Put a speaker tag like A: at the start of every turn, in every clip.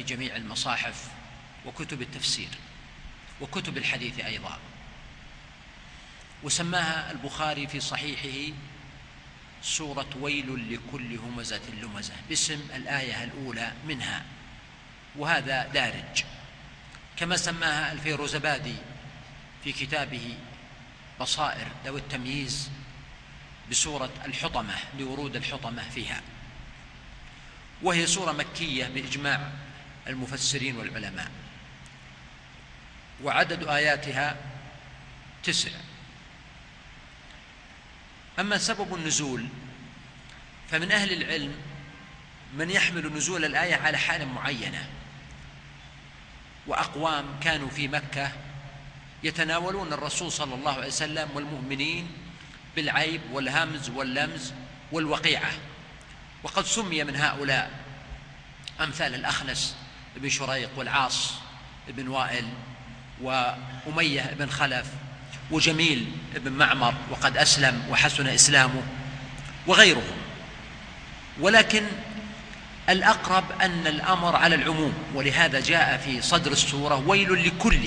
A: في جميع المصاحف وكتب التفسير وكتب الحديث أيضا. وسماها البخاري في صحيحه سورة ويل لكل همزة لمزة باسم الآية الأولى منها وهذا دارج. كما سماها الفيروزبادي في كتابه بصائر ذوي التمييز بسورة الحطمة لورود الحطمة فيها. وهي سورة مكية بإجماع المفسرين والعلماء. وعدد آياتها تسع. أما سبب النزول فمن أهل العلم من يحمل نزول الآية على حال معينة. وأقوام كانوا في مكة يتناولون الرسول صلى الله عليه وسلم والمؤمنين بالعيب والهمز واللمز والوقيعة. وقد سمي من هؤلاء أمثال الأخنس. بن شريق والعاص بن وائل وأمية بن خلف وجميل بن معمر وقد أسلم وحسن إسلامه وغيرهم. ولكن الأقرب أن الأمر على العموم ولهذا جاء في صدر السورة ويل لكل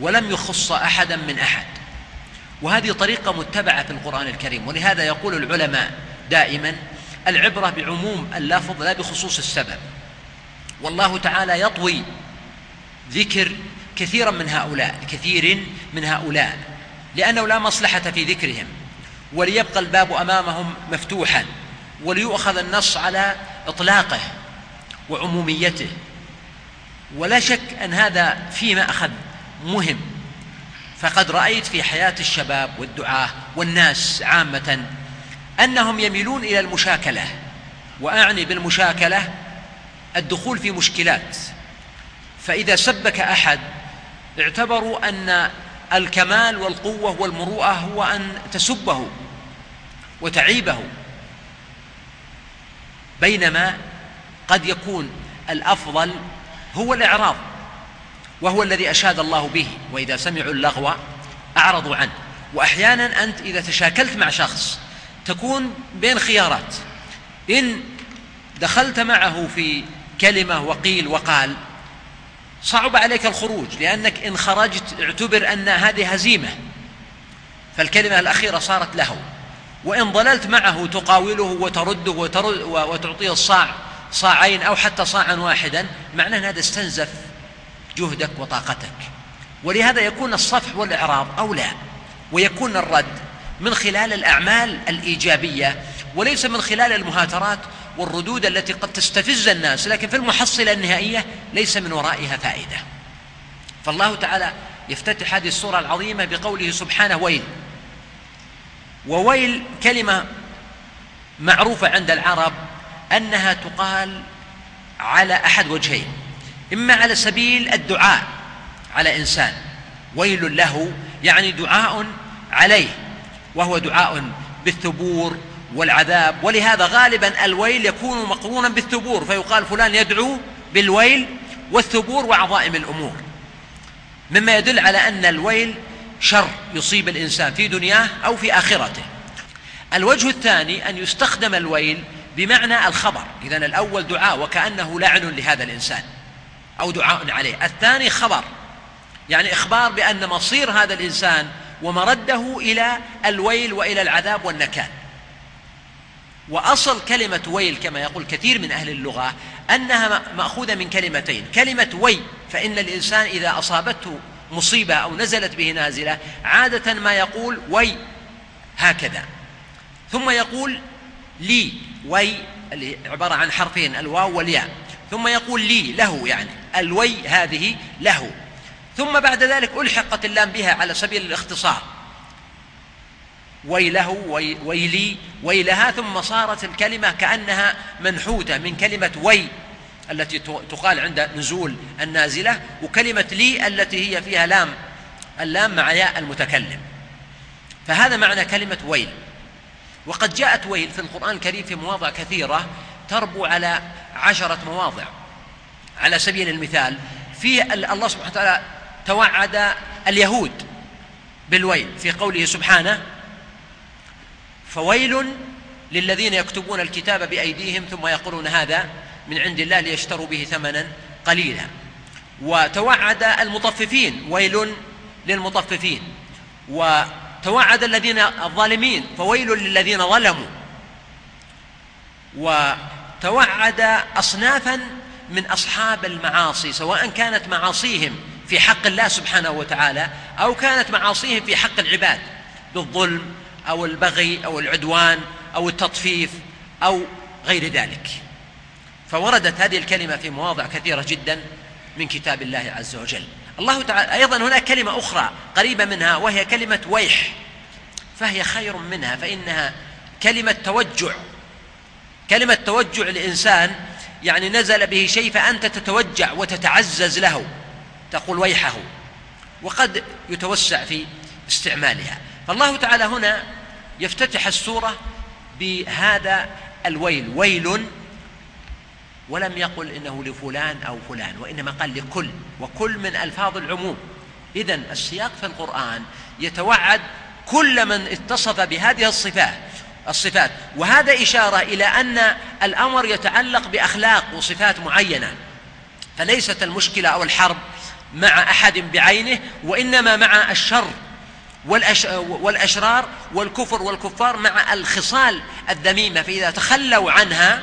A: ولم يخص أحدا من أحد. وهذه طريقة متبعة في القرآن الكريم ولهذا يقول العلماء دائما العبرة بعموم اللفظ لا بخصوص السبب. والله تعالى يطوي ذكر كثيرا من هؤلاء كثير من هؤلاء لأنه لا مصلحة في ذكرهم وليبقى الباب أمامهم مفتوحا وليؤخذ النص على إطلاقه وعموميته. ولا شك أن هذا فيما أخذ مهم. فقد رأيت في حياة الشباب والدعاة والناس عامة أنهم يميلون إلى المشاكلة وأعني بالمشاكلة الدخول في مشكلات. فإذا سبك أحد اعتبروا أن الكمال والقوة والمروءة هو أن تسبه وتعيبه. بينما قد يكون الأفضل هو الإعراض وهو الذي أشاد الله به وإذا سمعوا اللغو أعرضوا عنه. وأحيانا أنت إذا تشاكلت مع شخص تكون بين خيارات. إن دخلت معه في كلمة وقيل وقال. صعب عليك الخروج لأنك إن خرجت اعتبر أن هذه هزيمة. فالكلمة الأخيرة صارت له. وإن ضللت معه تقاوله وترده وترد وتعطيه الصاع صاعين أو حتى صاعا واحدا معناه أن هذا استنزف جهدك وطاقتك. ولهذا يكون الصفح والإعراض أولى ويكون الرد من خلال الأعمال الإيجابية وليس من خلال المهاترات والردود التي قد تستفز الناس لكن في المحصلة النهائية ليس من ورائها فائدة. فالله تعالى يفتتح هذه السورة العظيمة بقوله سبحانه ويل. وويل كلمة معروفة عند العرب أنها تقال على أحد وجهين إما على سبيل الدعاء على إنسان. ويل له يعني دعاء عليه وهو دعاء بالثبور والعذاب. ولهذا غالبا الويل يكون مقرونا بالثبور. فيقال فلان يدعو بالويل والثبور وعظائم الأمور. مما يدل على أن الويل شر يصيب الإنسان في دنياه أو في آخرته. الوجه الثاني أن يستخدم الويل بمعنى الخبر. اذا الأول دعاء وكأنه لعن لهذا الإنسان أو دعاء عليه. الثاني خبر يعني إخبار بأن مصير هذا الإنسان ومرده إلى الويل وإلى العذاب والنكال. وأصل كلمة ويل كما يقول كثير من أهل اللغة أنها مأخوذة من كلمتين. كلمة وي فإن الإنسان إذا أصابته مصيبة أو نزلت به نازلة عادة ما يقول وي هكذا. ثم يقول لي وي اللي عبارة عن حرفين الواو والياء. ثم يقول لي له يعني. الوي هذه له. ثم بعد ذلك ألحقت اللام بها على سبيل الاختصار. ويله ويلي ويلها ثم صارت الكلمة كأنها منحوتة من كلمة وي التي تقال عند نزول النازلة وكلمة لي التي هي فيها لام اللام مع ياء المتكلم. فهذا معنى كلمة ويل. وقد جاءت ويل في القرآن الكريم في مواضع كثيرة تربو على عشرة مواضع. على سبيل المثال في الله سبحانه وتعالى توعد اليهود بالويل في قوله سبحانه فويل للذين يكتبون الكتاب بأيديهم ثم يقولون هذا من عند الله ليشتروا به ثمنا قليلا. وتوعد المطففين ويل للمطففين. وتوعد الذين الظالمين فويل للذين ظلموا. وتوعد اصنافا من أصحاب المعاصي سواء كانت معاصيهم في حق الله سبحانه وتعالى أو كانت معاصيهم في حق العباد بالظلم أو البغي أو العدوان أو التطفيف أو غير ذلك. فوردت هذه الكلمة في مواضع كثيرة جدا من كتاب الله عز وجل. الله تعالى أيضا هناك كلمة أخرى قريبة منها وهي كلمة ويح. فهي خير منها فإنها كلمة توجع. كلمة توجع الإنسان يعني نزل به شيء فأنت تتوجع وتتعزز له تقول ويحه. وقد يتوسع في استعمالها. فالله تعالى هنا يفتتح السورة بهذا الويل. ويل ولم يقل إنه لفلان أو فلان وإنما قال لكل وكل من ألفاظ العموم. اذا السياق في القرآن يتوعد كل من اتصف بهذه الصفات الصفات. وهذا إشارة إلى أن الأمر يتعلق بأخلاق وصفات معينة. فليست المشكلة أو الحرب مع أحد بعينه وإنما مع الشر. والأشرار والكفر والكفار مع الخصال الذميمة فإذا تخلوا عنها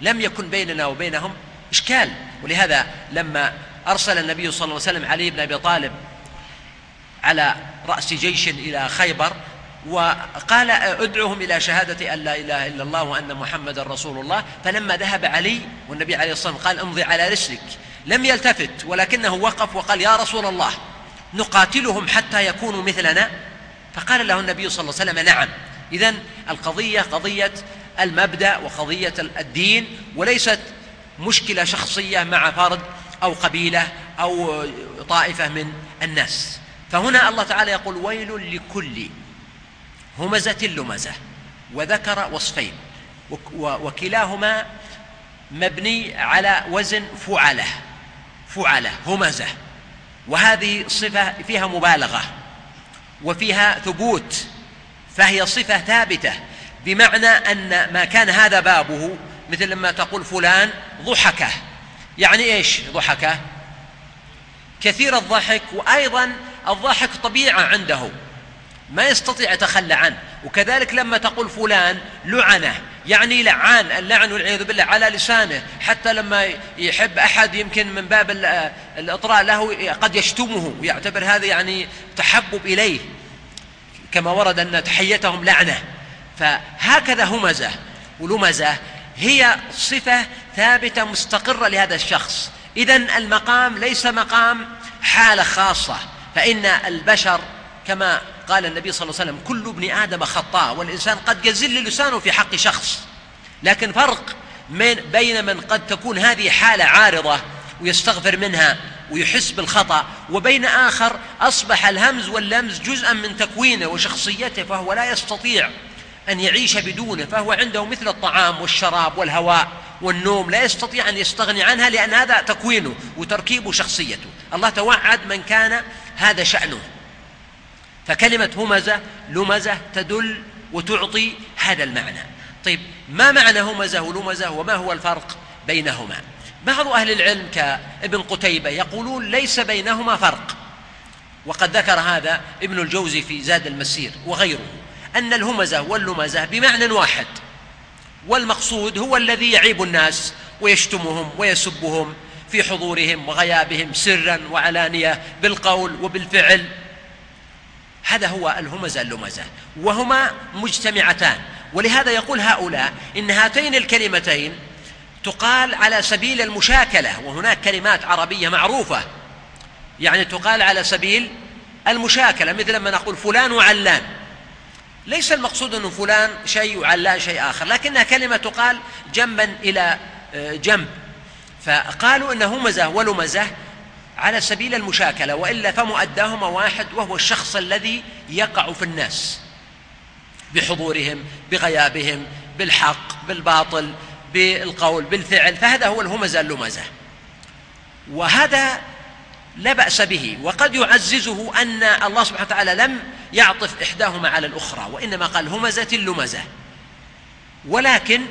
A: لم يكن بيننا وبينهم إشكال. ولهذا لما أرسل النبي صلى الله عليه وسلم علي بن أبي طالب على رأس جيش إلى خيبر وقال أدعوهم إلى شهادة أن لا إله إلا الله وأن محمدا رسول الله فلما ذهب علي والنبي عليه الصلاة والسلام قال امضي على رسلك لم يلتفت ولكنه وقف وقال يا رسول الله. نقاتلهم حتى يكونوا مثلنا؟ فقال له النبي صلى الله عليه وسلم نعم. إذا القضية قضية المبدأ وقضية الدين وليست مشكلة شخصية مع فرد أو قبيلة أو طائفة من الناس. فهنا الله تعالى يقول ويل لكل. همزة لمزة. وذكر وصفين. وكلاهما مبني على وزن فعله. فعله همزة. وهذه صفة فيها مبالغة وفيها ثبوت فهي صفة ثابتة بمعنى أن ما كان هذا بابه مثل لما تقول فلان ضحكه يعني إيش ضحكه كثير الضحك وأيضا الضحك طبيعة عنده ما يستطيع يتخلى عنه. وكذلك لما تقول فلان لعنه يعني لعان اللعن والعياذ بالله على لسانه حتى لما يحب أحد يمكن من باب الإطراء له قد يشتمه ويعتبر هذا يعني تحبب إليه كما ورد أن تحيتهم لعنة. فهكذا همزة ولمزة هي صفة ثابتة مستقرة لهذا الشخص. إذا المقام ليس مقام حالة خاصة فإن البشر كما قال النبي صلى الله عليه وسلم كل ابن آدم خطاء والإنسان قد يزل لسانه في حق شخص. لكن فرق من بين من قد تكون هذه حالة عارضة ويستغفر منها ويحس بالخطأ وبين آخر أصبح الهمز واللمز جزءا من تكوينه وشخصيته فهو لا يستطيع أن يعيش بدونه فهو عنده مثل الطعام والشراب والهواء والنوم لا يستطيع أن يستغني عنها لأن هذا تكوينه وتركيب شخصيته الله توعد من كان هذا شأنه. فكلمة همزة لمزة تدل وتعطي هذا المعنى. طيب ما معنى همزة ولمزة وما هو الفرق بينهما؟ بعض أهل العلم كابن قتيبة يقولون ليس بينهما فرق. وقد ذكر هذا ابن الجوزي في زاد المسير وغيره أن الهمزة واللمزة بمعنى واحد. والمقصود هو الذي يعيب الناس ويشتمهم ويسبهم في حضورهم وغيابهم سرا وعلانية بالقول وبالفعل. هذا هو الهمزة اللمزة وهما مجتمعتان. ولهذا يقول هؤلاء إن هاتين الكلمتين تقال على سبيل المشاكلة وهناك كلمات عربية معروفة. يعني تقال على سبيل المشاكلة مثل ما نقول فلان وعلان. ليس المقصود أن فلان شيء وعلان شيء آخر لكنها كلمة تقال جنبا إلى آه، جنب. فقالوا إن همزة ولمزة على سبيل المشاكلة وإلا فمؤداهما واحد وهو الشخص الذي يقع في الناس بحضورهم بغيابهم بالحق بالباطل بالقول بالفعل فهذا هو الهمزة اللمزة. وهذا لا بأس به وقد يعززه أن الله سبحانه وتعالى لم يعطف إحداهما على الأخرى وإنما قال همزة اللمزة. ولكن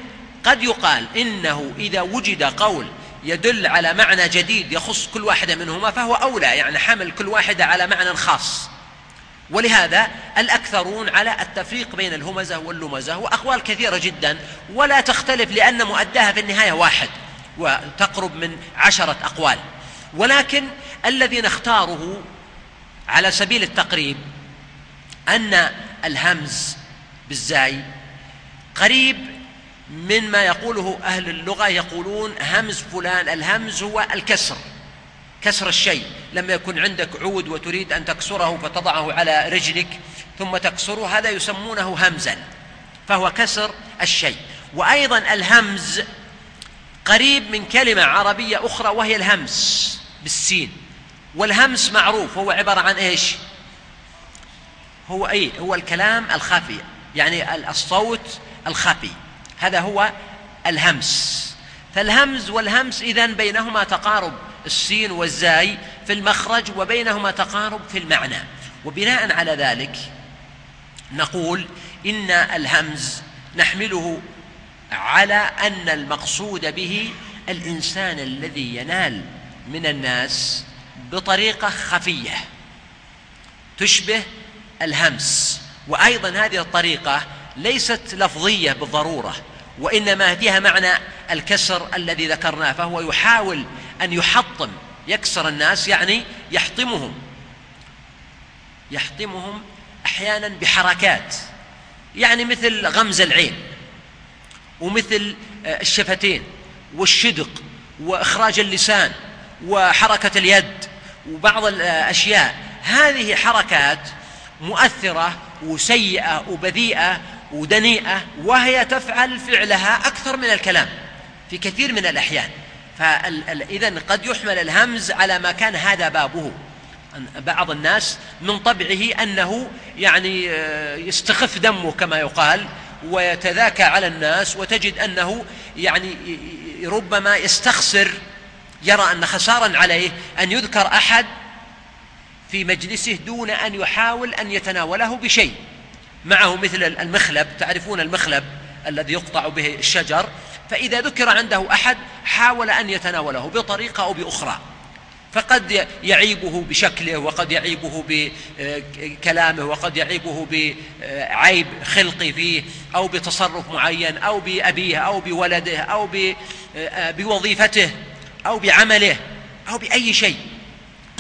A: قد يقال إنه إذا وجد قول يدل على معنى جديد يخص كل واحدة منهما فهو أولى يعني حمل كل واحدة على معنى خاص. ولهذا الأكثرون على التفريق بين الهمزة واللمزة وأقوال كثيرة جدا ولا تختلف لأن مؤداها في النهاية واحد وتقرب من عشرة أقوال. ولكن الذي نختاره على سبيل التقريب أن الهمز بالزاي قريب مما يقوله أهل اللغة يقولون همز فلان الهمز هو الكسر كسر الشيء. لما يكون عندك عود وتريد أن تكسره فتضعه على رجلك ثم تكسره هذا يسمونه همزا فهو كسر الشيء. وأيضا الهمز قريب من كلمة عربية أخرى وهي الهمس بالسين. والهمس معروف هو عبارة عن إيش؟ هو أي هو الكلام الخفي يعني الصوت الخفي. هذا هو الهمس. فالهمز والهمس إذن بينهما تقارب السين والزاي في المخرج وبينهما تقارب في المعنى. وبناء على ذلك نقول إن الهمز نحمله على أن المقصود به الإنسان الذي ينال من الناس بطريقة خفية تشبه الهمس. وأيضا هذه الطريقة ليست لفظية بالضرورة وإنما فيها معنى الكسر الذي ذكرناه فهو يحاول أن يحطم يكسر الناس يعني يحطمهم يحطمهم أحيانا بحركات يعني مثل غمز العين ومثل آه، الشفتين والشدق وإخراج اللسان وحركة اليد وبعض الأشياء. هذه حركات مؤثرة وسيئة وبذيئة ودنيئة وهي تفعل فعلها أكثر من الكلام في كثير من الأحيان. فإذا قد يحمل الهمز على ما كان هذا بابه. بعض الناس من طبعه أنه يعني آه، يستخف دمه كما يقال ويتذاكى على الناس وتجد أنه يعني ربما يستخسر يرى أن خسارا عليه أن يذكر أحد في مجلسه دون أن يحاول أن يتناوله بشيء. معه مثل المخلب تعرفون المخلب الذي يقطع به الشجر؟ فإذا ذكر عنده أحد حاول أن يتناوله بطريقة أو بأخرى. فقد يعيبه بشكله وقد يعيبه بكلامه وقد يعيبه بعيب خلقي فيه أو بتصرف معين أو بأبيه أو بولده أو بوظيفته أو بعمله أو بأي شيء.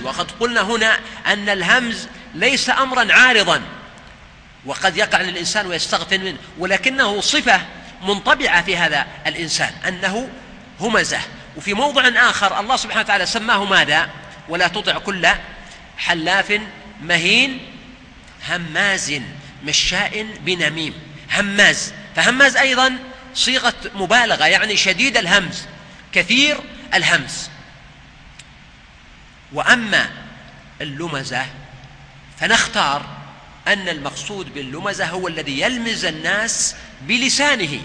A: وقد قلنا هنا أن الهمز ليس أمرا عارضا. وقد يقع للإنسان ويستغفل منه ولكنه صفة منطبعة في هذا الإنسان أنه همزة. وفي موضع آخر الله سبحانه وتعالى سماه ماذا؟ ولا تطع كل حلاف مهين هماز مشاء بنميم. هماز. فهماز أيضا صيغة مبالغة يعني شديد الهمز كثير الهمز. وأما اللمزة فنختار أن المقصود باللمزة هو الذي يلمز الناس بلسانه.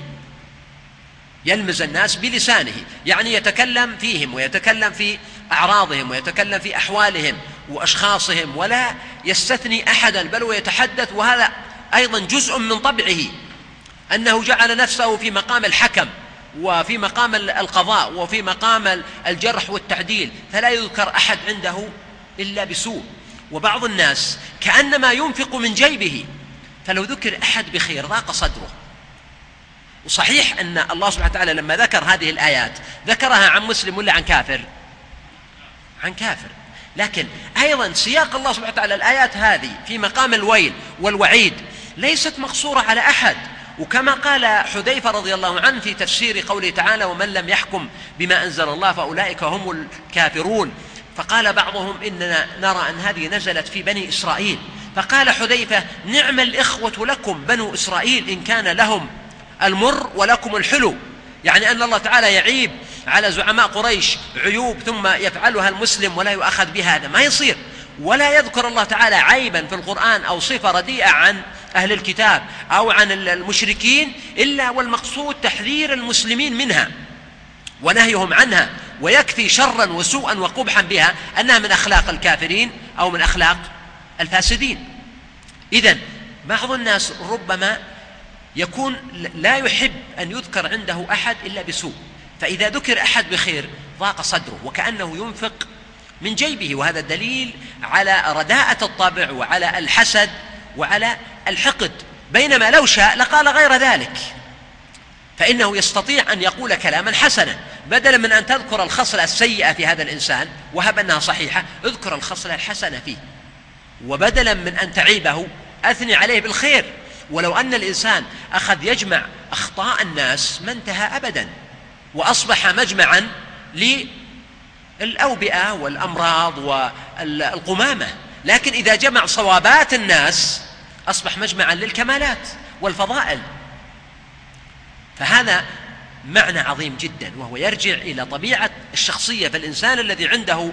A: يلمز الناس بلسانه. يعني يتكلم فيهم ويتكلم في أعراضهم ويتكلم في أحوالهم وأشخاصهم ولا يستثني أحدا بل ويتحدث. وهذا أيضا جزء من طبعه. أنه جعل نفسه في مقام الحكم وفي مقام القضاء وفي مقام الجرح والتعديل. فلا يذكر أحد عنده إلا بسوء. وبعض الناس كأنما ينفق من جيبه فلو ذكر أحد بخير ضاق صدره. وصحيح أن الله سبحانه وتعالى لما ذكر هذه الآيات ذكرها عن مسلم ولا عن كافر؟ عن كافر. لكن أيضا سياق الله سبحانه وتعالى الآيات هذه في مقام الويل والوعيد ليست مقصورة على أحد. وكما قال حذيفة رضي الله عنه في تفسير قوله تعالى ومن لم يحكم بما أنزل الله فأولئك هم الكافرون فقال بعضهم إننا نرى أن هذه نزلت في بني إسرائيل. فقال حذيفة نعم الإخوة لكم بنو إسرائيل إن كان لهم المر ولكم الحلو. يعني أن الله تعالى يعيب على زعماء قريش عيوب ثم يفعلها المسلم ولا يؤخذ بهذا. ما يصير. ولا يذكر الله تعالى عيبا في القرآن أو صفة رديئة عن أهل الكتاب أو عن المشركين إلا والمقصود تحذير المسلمين منها ونهيهم عنها. ويكفي شرا وسوءا وقبحا بها أنها من أخلاق الكافرين أو من أخلاق الفاسدين. إذا بعض الناس ربما يكون لا يحب أن يذكر عنده أحد إلا بسوء فإذا ذكر أحد بخير ضاق صدره وكأنه ينفق من جيبه وهذا دليل على رداءة الطبع وعلى الحسد وعلى الحقد. بينما لو شاء لقال غير ذلك. فإنه يستطيع أن يقول كلاما حسنا بدلا من أن تذكر الخصلة السيئة في هذا الإنسان وهب أنها صحيحة اذكر الخصلة الحسنة فيه. وبدلا من أن تعيبه أثني عليه بالخير. ولو أن الإنسان أخذ يجمع أخطاء الناس ما انتهى أبدا. وأصبح مجمعا للأوبئة والأمراض والقمامة. لكن إذا جمع صوابات الناس أصبح مجمعا للكمالات والفضائل. فهذا معنى عظيم جدا وهو يرجع إلى طبيعة الشخصية فالإنسان الذي عنده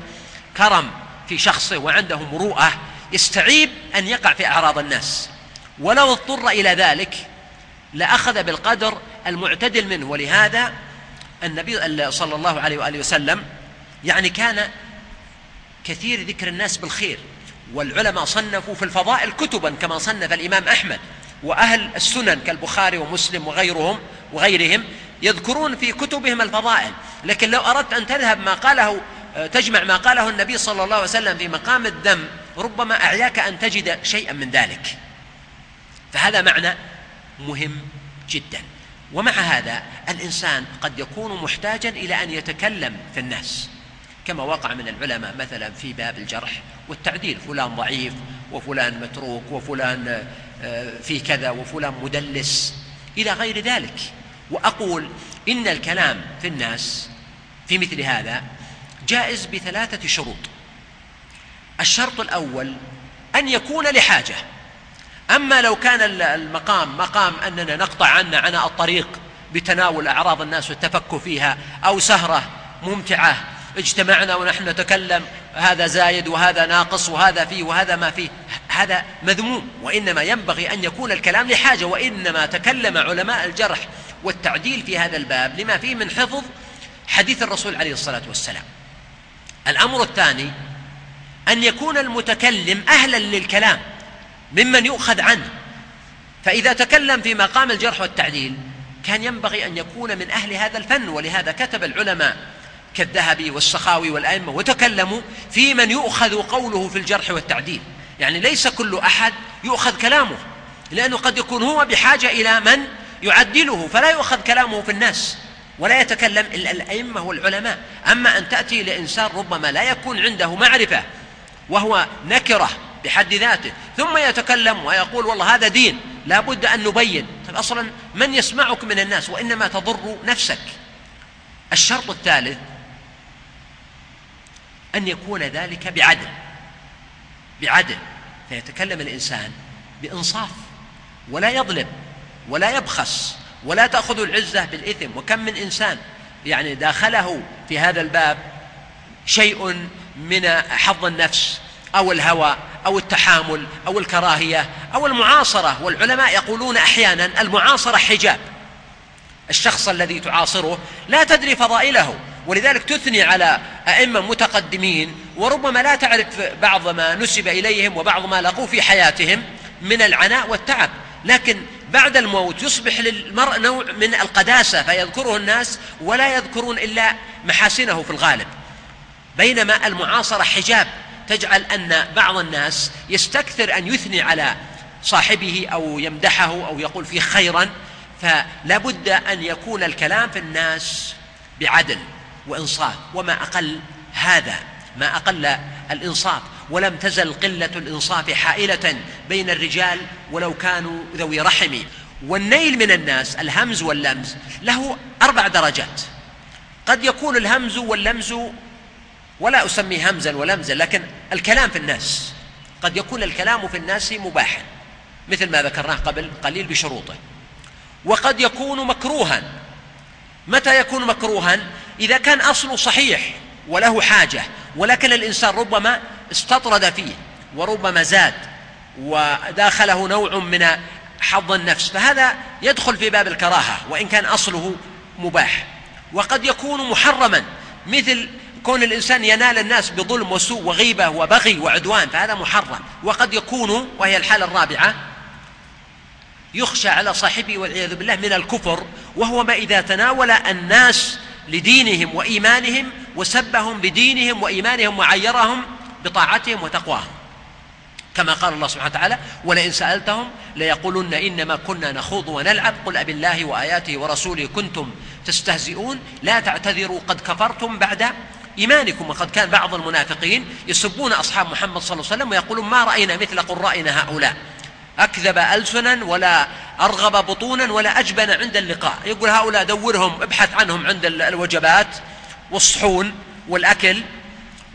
A: كرم في شخصه وعنده مروءة يستعيب أن يقع في أعراض الناس. ولو اضطر إلى ذلك لأخذ بالقدر المعتدل منه. ولهذا النبي صلى الله عليه وآله وسلم يعني كان كثير ذكر الناس بالخير. والعلماء صنفوا في الفضائل كتبا كما صنف الإمام أحمد. وأهل السنن كالبخاري ومسلم وغيرهم وغيرهم يذكرون في كتبهم الفضائل. لكن لو أردت أن تذهب ما قاله تجمع ما قاله النبي صلى الله عليه وسلم في مقام الذم ربما أعياك أن تجد شيئا من ذلك. فهذا معنى مهم جدا. ومع هذا الإنسان قد يكون محتاجا إلى أن يتكلم في الناس. كما وقع من العلماء مثلا في باب الجرح والتعديل فلان ضعيف وفلان متروك وفلان آه، في كذا وفلان مدلس إلى غير ذلك. وأقول إن الكلام في الناس في مثل هذا جائز بثلاثة شروط. الشرط الأول أن يكون لحاجة. أما لو كان المقام مقام أننا نقطع عنا عناء الطريق بتناول أعراض الناس والتفكه فيها أو سهرة ممتعة اجتمعنا ونحن نتكلم هذا زايد وهذا ناقص وهذا فيه وهذا ما فيه. هذا مذموم وإنما ينبغي أن يكون الكلام لحاجة وإنما تكلم علماء الجرح والتعديل في هذا الباب لما فيه من حفظ حديث الرسول عليه الصلاة والسلام. الأمر الثاني أن يكون المتكلم أهلا للكلام ممن يؤخذ عنه. فإذا تكلم في مقام الجرح والتعديل كان ينبغي أن يكون من أهل هذا الفن ولهذا كتب العلماء كالذهبي والسخاوي والأئمة وتكلموا في من يؤخذ قوله في الجرح والتعديل. يعني ليس كل أحد يؤخذ كلامه لأنه قد يكون هو بحاجة إلى من يعدله فلا يؤخذ كلامه في الناس ولا يتكلم إلا الأئمة والعلماء. أما أن تأتي لإنسان ربما لا يكون عنده معرفة وهو نكرة بحد ذاته ثم يتكلم ويقول والله هذا دين لا بد أن نبين. طيب أصلا من يسمعك من الناس وإنما تضر نفسك؟ الشرط الثالث أن يكون ذلك بعدل. بعدل فيتكلم الإنسان بإنصاف ولا يظلم ولا يبخس ولا تأخذ العزة بالإثم. وكم من إنسان يعني داخله في هذا الباب شيء من حظ النفس أو الهوى أو التحامل أو الكراهية أو المعاصرة. والعلماء يقولون أحيانا المعاصرة حجاب. الشخص الذي تعاصره لا تدري فضائله. ولذلك تثني على أئمة متقدمين وربما لا تعرف بعض ما نسب إليهم وبعض ما لقوا في حياتهم من العناء والتعب. لكن بعد الموت يصبح للمرء نوع من القداسة فيذكره الناس ولا يذكرون إلا محاسنه في الغالب. بينما المعاصرة حجاب تجعل أن بعض الناس يستكثر أن يثني على صاحبه أو يمدحه أو يقول فيه خيرا فلا بد أن يكون الكلام في الناس بعدل. وإنصاف وما أقل هذا ما أقل الإنصاف. ولم تزل قلة الإنصاف حائلة بين الرجال ولو كانوا ذوي رحم. والنيل من الناس الهمز واللمز له أربع درجات. قد يكون الهمز واللمز ولا أسميه همزا ولمزا لكن الكلام في الناس. قد يكون الكلام في الناس مباحا مثل ما ذكرناه قبل قليل بشروطه. وقد يكون مكروها. متى يكون مكروها؟ إذا كان أصله صحيح وله حاجة ولكن الإنسان ربما استطرد فيه وربما زاد وداخله نوع من حظ النفس فهذا يدخل في باب الكراهة وإن كان أصله مباح. وقد يكون محرما مثل كون الإنسان ينال الناس بظلم وسوء وغيبة وبغي وعدوان فهذا محرم. وقد يكون وهي الحالة الرابعة يخشى على صاحبه والعياذ بالله من الكفر وهو ما إذا تناول الناس لدينهم وإيمانهم وسبهم بدينهم وإيمانهم وعيرهم بطاعتهم وتقواهم. كما قال الله سبحانه وتعالى ولئن سألتهم ليقولن إنما كنا نخوض ونلعب. قل أبي الله وآياته ورسوله كنتم تستهزئون. لا تعتذروا قد كفرتم بعد إيمانكم. وقد كان بعض المنافقين يسبون أصحاب محمد صلى الله عليه وسلم ويقولون ما رأينا مثل قرائنا هؤلاء. أكذب ألسنا ولا أرغب بطونا ولا أجبن عند اللقاء. يقول هؤلاء دورهم ابحث عنهم عند الوجبات والصحون والأكل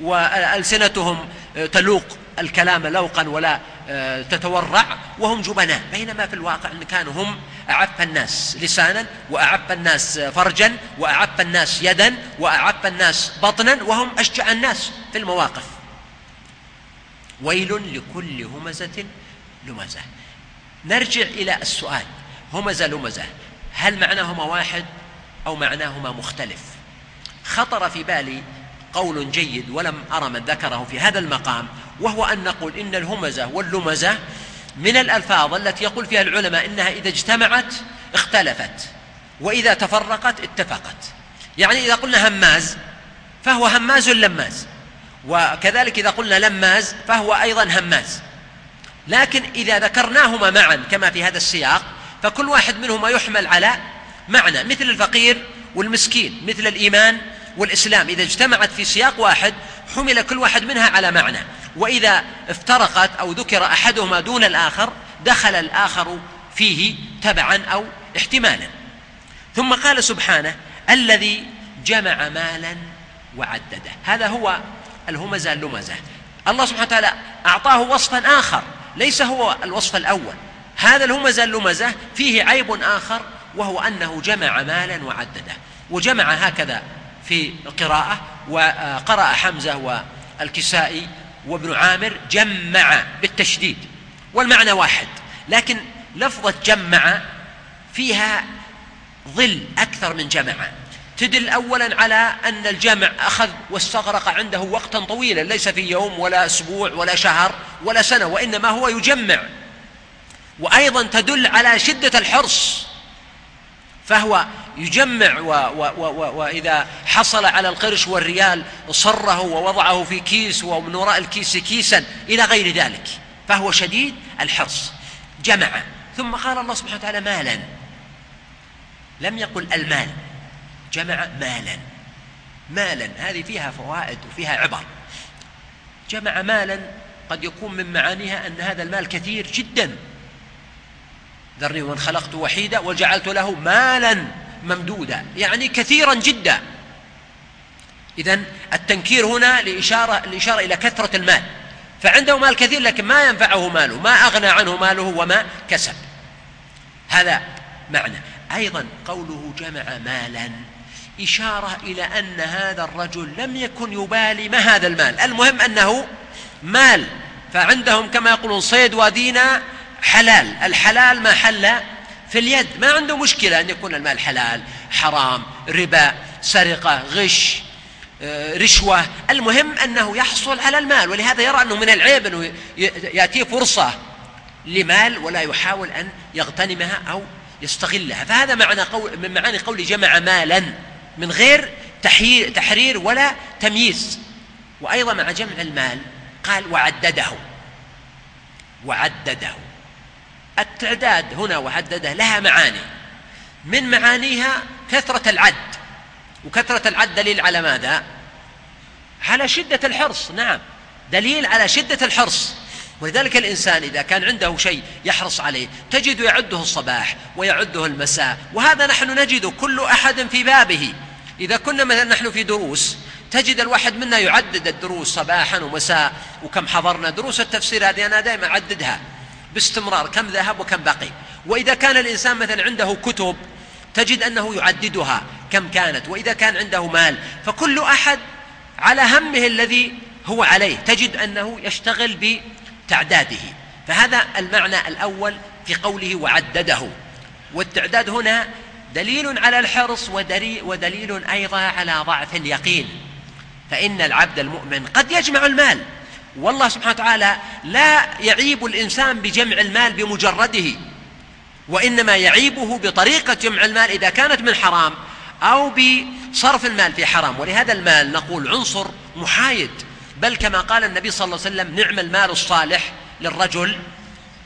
A: وألسنتهم تلوق الكلام لوقا ولا آه، تتورع وهم جبناء. بينما في الواقع إن كانوا هم أعف الناس لسانا وأعف الناس فرجا وأعف الناس يدا وأعف الناس بطنا وهم أشجع الناس في المواقف. ويل لكل همزة لمزة. نرجع إلى السؤال. همزه لمزة. هل معناهما واحد أو معناهما مختلف؟ خطر في بالي قول جيد ولم أرى من ذكره في هذا المقام وهو أن نقول إن الهمزة واللمزة من الألفاظ التي يقول فيها العلماء إنها إذا اجتمعت اختلفت وإذا تفرقت اتفقت. يعني إذا قلنا هماز فهو هماز لماز وكذلك إذا قلنا لماز فهو أيضا هماز. لكن إذا ذكرناهما معا كما في هذا السياق فكل واحد منهما يحمل على معنى مثل الفقير والمسكين مثل الإيمان والإسلام. إذا اجتمعت في سياق واحد حمل كل واحد منها على معنى. وإذا افترقت أو ذكر أحدهما دون الآخر دخل الآخر فيه تبعا أو احتمالا. ثم قال سبحانه الذي جمع مالا وعدده. هذا هو الهمزة اللمزة. الله سبحانه وتعالى أعطاه وصفا آخر. ليس هو الوصف الأول. هذا الهمزه اللمزة فيه عيب آخر وهو أنه جمع مالا وعدده. وجمع هكذا في القراءة وقرأ حمزة والكسائي وابن عامر جمع بالتشديد والمعنى واحد. لكن لفظة جمع فيها ظل أكثر من جمع. تدل أولا على أن الجمع أخذ واستغرق عنده وقتا طويلا ليس في يوم ولا أسبوع ولا شهر ولا سنة وإنما هو يجمع. وأيضا تدل على شدة الحرص فهو يجمع و و و وإذا حصل على القرش والريال صره ووضعه في كيس ومن وراء الكيس كيسا إلى غير ذلك فهو شديد الحرص. جمع. ثم قال الله سبحانه وتعالى مالا. لم يقل المال. جمع مالا. مالا هذه فيها فوائد وفيها عبر. جمع مالا قد يكون من معانيها أن هذا المال كثير جدا. ذرني ومن خلقت وحيدا وجعلت له مالا ممدودا يعني كثيرا جدا. إذا التنكير هنا لإشارة الإشارة إلى كثرة المال. فعنده مال كثير لكن ما ينفعه ماله ما أغنى عنه ماله وما كسب. هذا معنى. أيضا قوله جمع مالا. إشارة إلى أن هذا الرجل لم يكن يبالي ما هذا المال. المهم أنه مال فعندهم كما يقولون صيد ودينا حلال. الحلال ما حل في اليد. ما عنده مشكلة أن يكون المال حلال حرام ربا سرقة غش آه، رشوة. المهم أنه يحصل على المال ولهذا يرى أنه من العيب أنه يأتيه فرصة لمال ولا يحاول أن يغتنمها أو يستغلها. فهذا معنى قول من معاني قول جمع مالا. من غير تحرير, ولا تمييز. وأيضا مع جمع المال قال وعدده. وعدده. التعداد هنا وعدده لها معاني. من معانيها كثرة العد. وكثرة العد دليل على ماذا؟ على شدة الحرص. نعم. دليل على شدة الحرص. ولذلك الإنسان إذا كان عنده شيء يحرص عليه تجد يعده الصباح ويعده المساء وهذا نحن نجد كل أحد في بابه. إذا كنا مثلا نحن في دروس تجد الواحد منا يعدد الدروس صباحا ومساء وكم حضرنا دروس التفسير هذه أنا دائما أعددها باستمرار كم ذهب وكم بقي. وإذا كان الإنسان مثلا عنده كتب تجد أنه يعددها كم كانت. وإذا كان عنده مال فكل أحد على همه الذي هو عليه تجد أنه يشتغل بتعداده فهذا المعنى الأول في قوله وعدده. والتعداد هنا دليل على الحرص ودليل أيضا على ضعف اليقين. فإن العبد المؤمن قد يجمع المال. والله سبحانه وتعالى لا يعيب الإنسان بجمع المال بمجرده. وإنما يعيبه بطريقة جمع المال إذا كانت من حرام أو بصرف المال في حرام. ولهذا المال نقول عنصر محايد. بل كما قال النبي صلى الله عليه وسلم نعم المال الصالح للرجل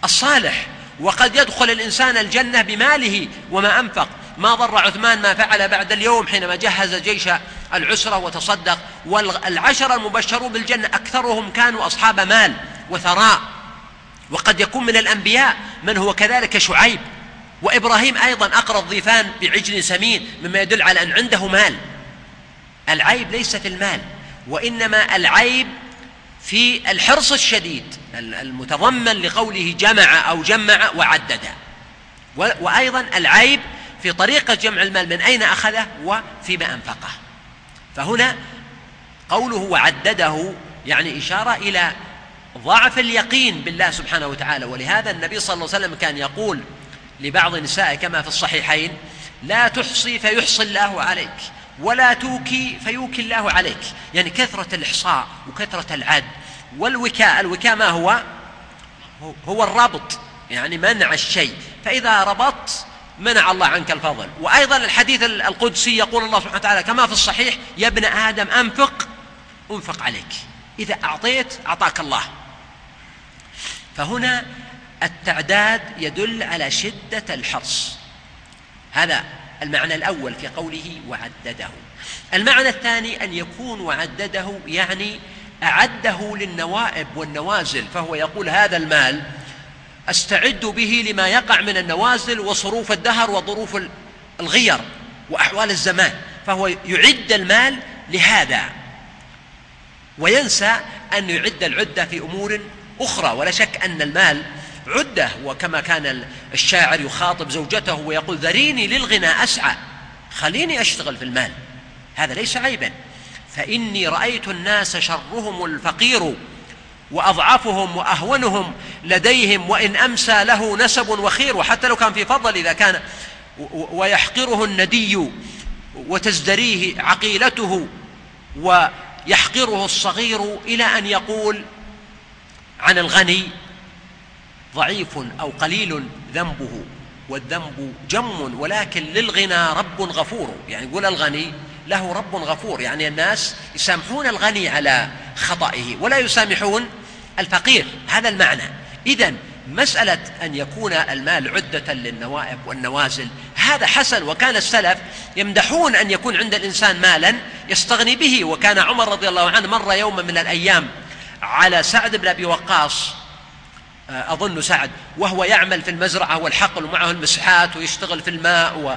A: الصالح. وقد يدخل الإنسان الجنة بماله وما أنفق. ما ضر عثمان ما فعل بعد اليوم حينما جهز جيش العسرة وتصدق. والعشر المبشرون بالجنة أكثرهم كانوا أصحاب مال وثراء. وقد يكون من الأنبياء من هو كذلك شعيب. وإبراهيم أيضا أقرى الضيفان بعجل سمين مما يدل على أن عنده مال. العيب ليس في المال. وإنما العيب في الحرص الشديد المتضمن لقوله جمع أو جمع وعدد. وأيضا العيب في طريقة جمع المال من أين أخذه وفيما أنفقه. فهنا قوله وعدده يعني إشارة إلى ضعف اليقين بالله سبحانه وتعالى. ولهذا النبي صلى الله عليه وسلم كان يقول لبعض نسائه كما في الصحيحين لا تحصي فيحصي الله عليك. ولا توكي فيوكي الله عليك. يعني كثرة الإحصاء وكثرة العد. والوكاء الوكاء ما هو؟ هو الربط يعني منع الشيء. فإذا ربطت منع الله عنك الفضل. وأيضا الحديث القدسي يقول الله سبحانه وتعالى كما في الصحيح يا ابن آدم أنفق أنفق عليك. إذا أعطيت أعطاك الله. فهنا التعداد يدل على شدة الحرص. هذا المعنى الأول في قوله وعدده. المعنى الثاني أن يكون وعدده يعني أعده للنوائب والنوازل فهو يقول هذا المال أستعد به لما يقع من النوازل وصروف الدهر وظروف الغير وأحوال الزمان فهو يعد المال لهذا. وينسى أن يعد العدة في أمور أخرى ولا شك أن المال عدة وكما كان الشاعر يخاطب زوجته ويقول ذريني للغنى أسعى خليني أشتغل في المال. هذا ليس عيبا. فإني رأيت الناس شرهم الفقير وأضعفهم وأهونهم لديهم وإن أمسى له نسب وخير وحتى لو كان في فضل إذا كان ويحقره الندي وتزدريه عقيلته ويحقره الصغير إلى أن يقول عن الغني ضعيف أو قليل ذنبه والذنب جم ولكن للغنى رب غفور. يعني يقول الغني له رب غفور. يعني الناس يسامحون الغني على خطئه ولا يسامحون الفقير. هذا المعنى. إذا مسألة أن يكون المال عدة للنوائب والنوازل هذا حسن. وكان السلف يمدحون أن يكون عند الإنسان مالا يستغني به. وكان عمر رضي الله عنه مر يوما من الأيام على سعد بن أبي وقاص أظن سعد وهو يعمل في المزرعة والحقل ومعه المسحات ويشتغل في الماء و.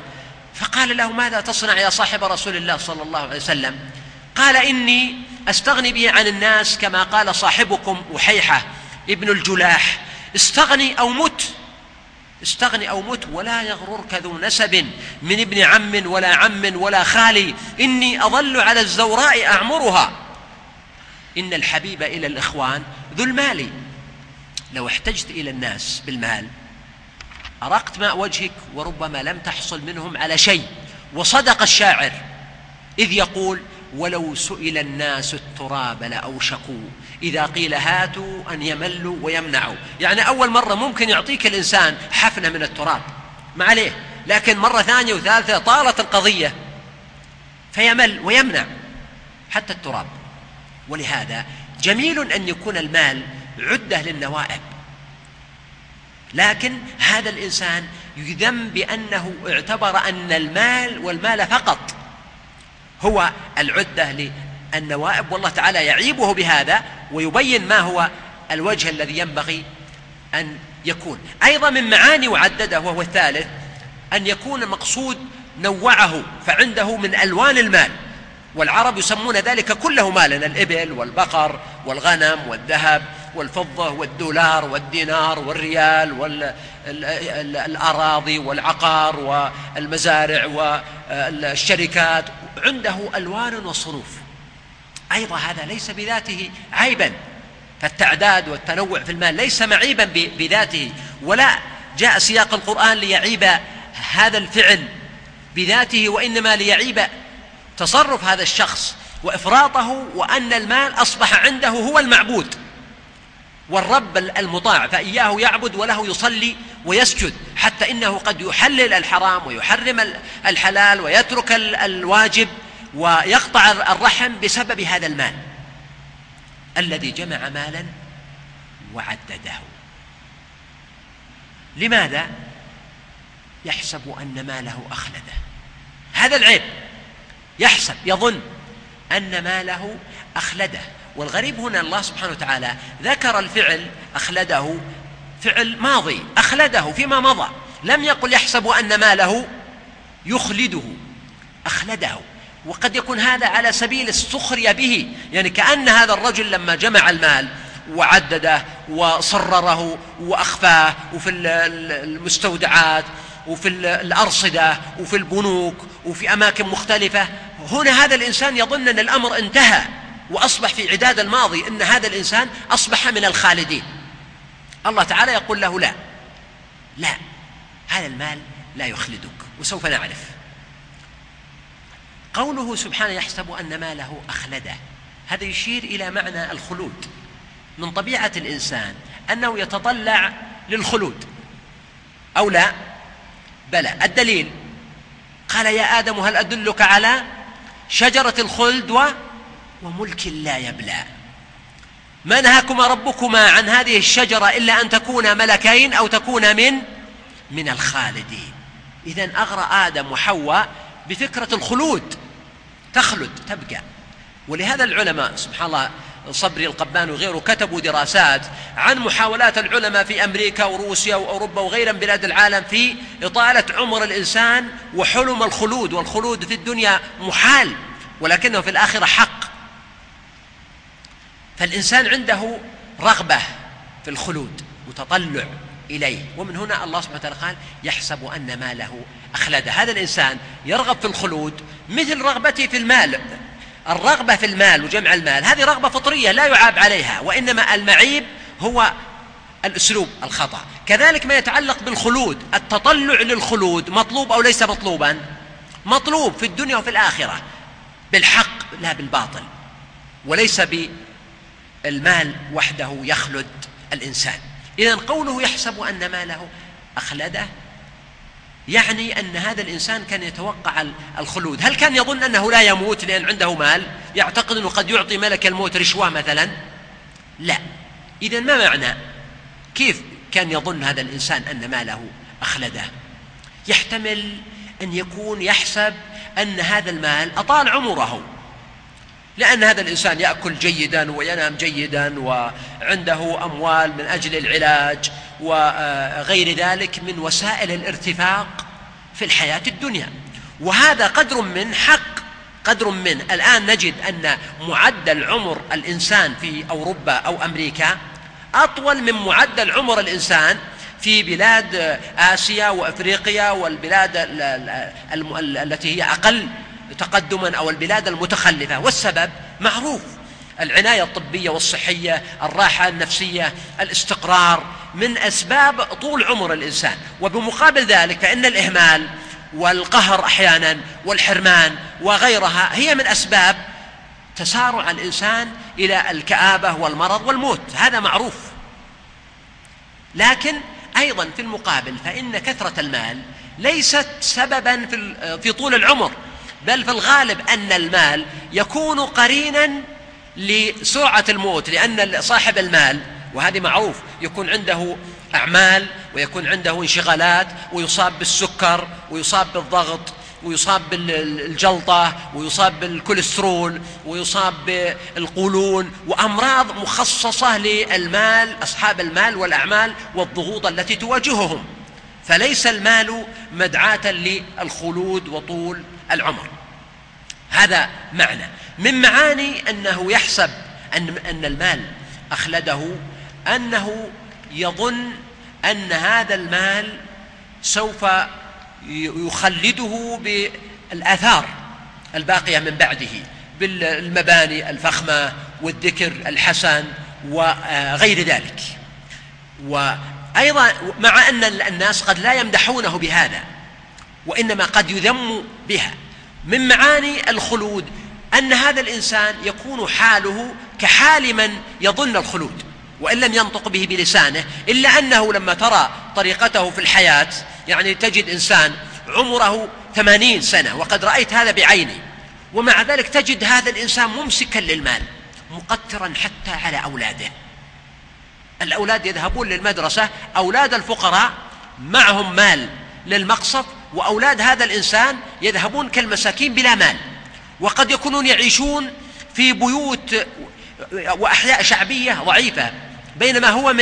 A: فقال له ماذا تصنع يا صاحب رسول الله صلى الله عليه وسلم؟ قال إني أستغني به عن الناس كما قال صاحبكم وحيحة ابن الجلاح. استغني أو مت استغني أو مت ولا يغررك ذو نسب من ابن عم ولا عم ولا خالي. إني أظل على الزوراء أعمرها. إن الحبيب إلى الإخوان ذو المال. لو احتجت إلى الناس بالمال أرقت ماء وجهك وربما لم تحصل منهم على شيء وصدق الشاعر إذ يقول ولو سئل الناس التراب لأوشكوا إذا قيل هاتوا أن يملوا ويمنعوا. يعني أول مرة ممكن يعطيك الإنسان حفنة من التراب ما عليه؟ لكن مرة ثانية وثالثة طالت القضية فيمل ويمنع حتى التراب. ولهذا جميل أن يكون المال عدة للنوائب. لكن هذا الإنسان يذم بأنه اعتبر أن المال والمال فقط هو العدة للنوائب والله تعالى يعيبه بهذا ويبين ما هو الوجه الذي ينبغي أن يكون. أيضا من معاني وعدده وهو الثالث أن يكون مقصود نوعه فعنده من ألوان المال. والعرب يسمون ذلك كله مالا الإبل والبقر والغنم والذهب. والفضة والدولار والدينار والريال والأراضي والعقار والمزارع والشركات عنده ألوان وصنوف. أيضا هذا ليس بذاته عيبا. فالتعداد والتنوع في المال ليس معيبا بذاته. ولا جاء سياق القرآن ليعيب هذا الفعل بذاته وإنما ليعيب تصرف هذا الشخص وإفراطه وأن المال أصبح عنده هو المعبود. والرب المطاع فإياه يعبد وله يصلي ويسجد حتى إنه قد يحلل الحرام ويحرم الحلال ويترك الواجب ويقطع الرحم بسبب هذا المال الذي جمع مالا وعدده. لماذا؟ يحسب أن ماله أخلده. هذا العيب. يحسب يظن أن ماله أخلده. والغريب هنا الله سبحانه وتعالى ذكر الفعل أخلده فعل ماضي أخلده فيما مضى لم يقل يحسب أن ماله يخلده أخلده. وقد يكون هذا على سبيل السخرية به يعني كأن هذا الرجل لما جمع المال وعدده وصرره وأخفاه وفي المستودعات وفي الأرصدة وفي البنوك وفي أماكن مختلفة هنا هذا الإنسان يظن أن الأمر انتهى. وأصبح في عداد الماضي إن هذا الإنسان أصبح من الخالدين. الله تعالى يقول له لا. لا. هذا المال لا يخلدك وسوف نعرف. قوله سبحانه يحسب أن ماله اخلده هذا يشير إلى معنى الخلود. من طبيعة الإنسان أنه يتطلع للخلود. أو لا؟ بلى. الدليل. قال يا آدم هل أدلك على شجرة الخلد و وملك لا يبلى. ما نهاكما ربكما عن هذه الشجرة إلا أن تكونا ملكين أو تكونا من؟ من الخالدين. اذا أغرى آدم وحواء بفكرة الخلود. تخلد تبقى. ولهذا العلماء سبحان الله صبري القبان وغيره كتبوا دراسات عن محاولات العلماء في أمريكا وروسيا وأوروبا وغيرها من بلاد العالم في إطالة عمر الإنسان وحلم الخلود. والخلود في الدنيا محال ولكنه في الآخرة حق. فالإنسان عنده رغبة في الخلود وتطلع إليه. ومن هنا الله سبحانه وتعالى قال يحسب أن ماله اخلده هذا الإنسان يرغب في الخلود مثل رغبته في المال. الرغبة في المال وجمع المال هذه رغبة فطرية لا يعاب عليها وإنما المعيب هو الأسلوب الخطأ. كذلك ما يتعلق بالخلود التطلع للخلود مطلوب أو ليس مطلوبا؟ مطلوب في الدنيا وفي الآخرة. بالحق لا بالباطل وليس بالمال وحده يخلد الإنسان. إذا قوله يحسب أن ماله أخلده يعني أن هذا الإنسان كان يتوقع الخلود. هل كان يظن أنه لا يموت لأن عنده مال؟ يعتقد أنه قد يعطي ملك الموت رشوة مثلا؟ لا. إذا ما معنى؟ كيف كان يظن هذا الإنسان أن ماله أخلده؟ يحتمل أن يكون يحسب أن هذا المال أطال عمره. لأن هذا الإنسان يأكل جيدا وينام جيدا وعنده أموال من أجل العلاج وغير ذلك من وسائل الارتفاق في الحياة الدنيا. وهذا قدر من حق قدر من الآن نجد أن معدل عمر الإنسان في أوروبا أو أمريكا أطول من معدل عمر الإنسان في بلاد آسيا وأفريقيا والبلاد التي هي أقل تقدما أو البلاد المتخلفة. والسبب معروف. العناية الطبية والصحية الراحة النفسية الاستقرار من أسباب طول عمر الإنسان. وبمقابل ذلك فإن الإهمال والقهر أحيانا والحرمان وغيرها هي من أسباب تسارع الإنسان إلى الكآبة والمرض والموت. هذا معروف. لكن أيضا في المقابل فإن كثرة المال ليست سببا في في طول العمر. بل في الغالب أن المال يكون قرينا لسرعة الموت لأن صاحب المال وهذه معروف يكون عنده أعمال ويكون عنده انشغالات ويصاب بالسكر ويصاب بالضغط ويصاب بالجلطة ويصاب بالكوليسترول ويصاب بالقولون وأمراض مخصصة للمال أصحاب المال والأعمال والضغوط التي تواجههم. فليس المال مدعاة للخلود وطول العمر. هذا معنى. من معاني أنه يحسب أن, أن المال أخلده أنه يظن أن هذا المال سوف يخلده بالآثار الباقية من بعده بالمباني الفخمة والذكر الحسن وغير ذلك. وأيضا مع أن الناس قد لا يمدحونه بهذا. وإنما قد يذم بها. من معاني الخلود أن هذا الإنسان يكون حاله كحال من يظن الخلود وإن لم ينطق به بلسانه إلا أنه لما ترى طريقته في الحياة يعني تجد إنسان عمره ثمانين سنة وقد رأيت هذا بعيني ومع ذلك تجد هذا الإنسان ممسكا للمال مقترا حتى على أولاده. الأولاد يذهبون للمدرسة أولاد الفقراء معهم مال للمقصد وأولاد هذا الإنسان يذهبون كالمساكين بلا مال وقد يكونون يعيشون في بيوت وأحياء شعبية ضعيفة بينما هو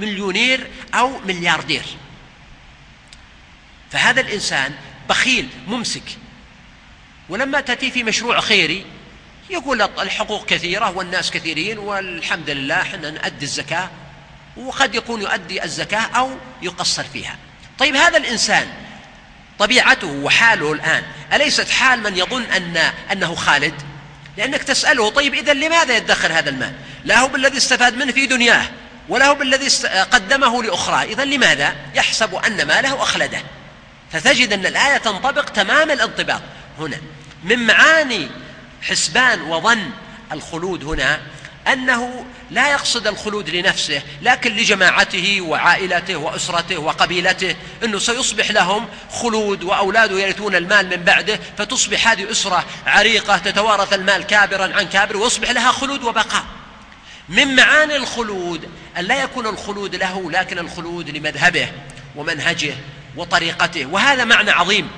A: مليونير أو ملياردير. فهذا الإنسان بخيل ممسك. ولما تأتي في مشروع خيري يقول الحقوق كثيرة والناس كثيرين والحمد لله إحنا نؤدي الزكاة وقد يكون يؤدي الزكاة أو يقصر فيها. طيب هذا الإنسان طبيعته وحاله الآن. أليست حال من يظن أن أنه خالد؟ لأنك تسأله طيب إذا لماذا يدخر هذا المال؟ لا هو بالذي استفاد منه في دنياه ولا هو بالذي قدمه لأخرى. إذا لماذا يحسب أن ماله أخلده؟ فتجد أن الآية تنطبق تمام الانطباق. هنا من معاني حسبان وظن الخلود هنا أنه لا يقصد الخلود لنفسه لكن لجماعته وعائلته وأسرته وقبيلته أنه سيصبح لهم خلود وأولاده يرثون المال من بعده فتصبح هذه أسرة عريقة تتوارث المال كابرا عن كابر ويصبح لها خلود وبقاء. من معاني الخلود أن لا يكون الخلود له لكن الخلود لمذهبه ومنهجه وطريقته وهذا معنى عظيم.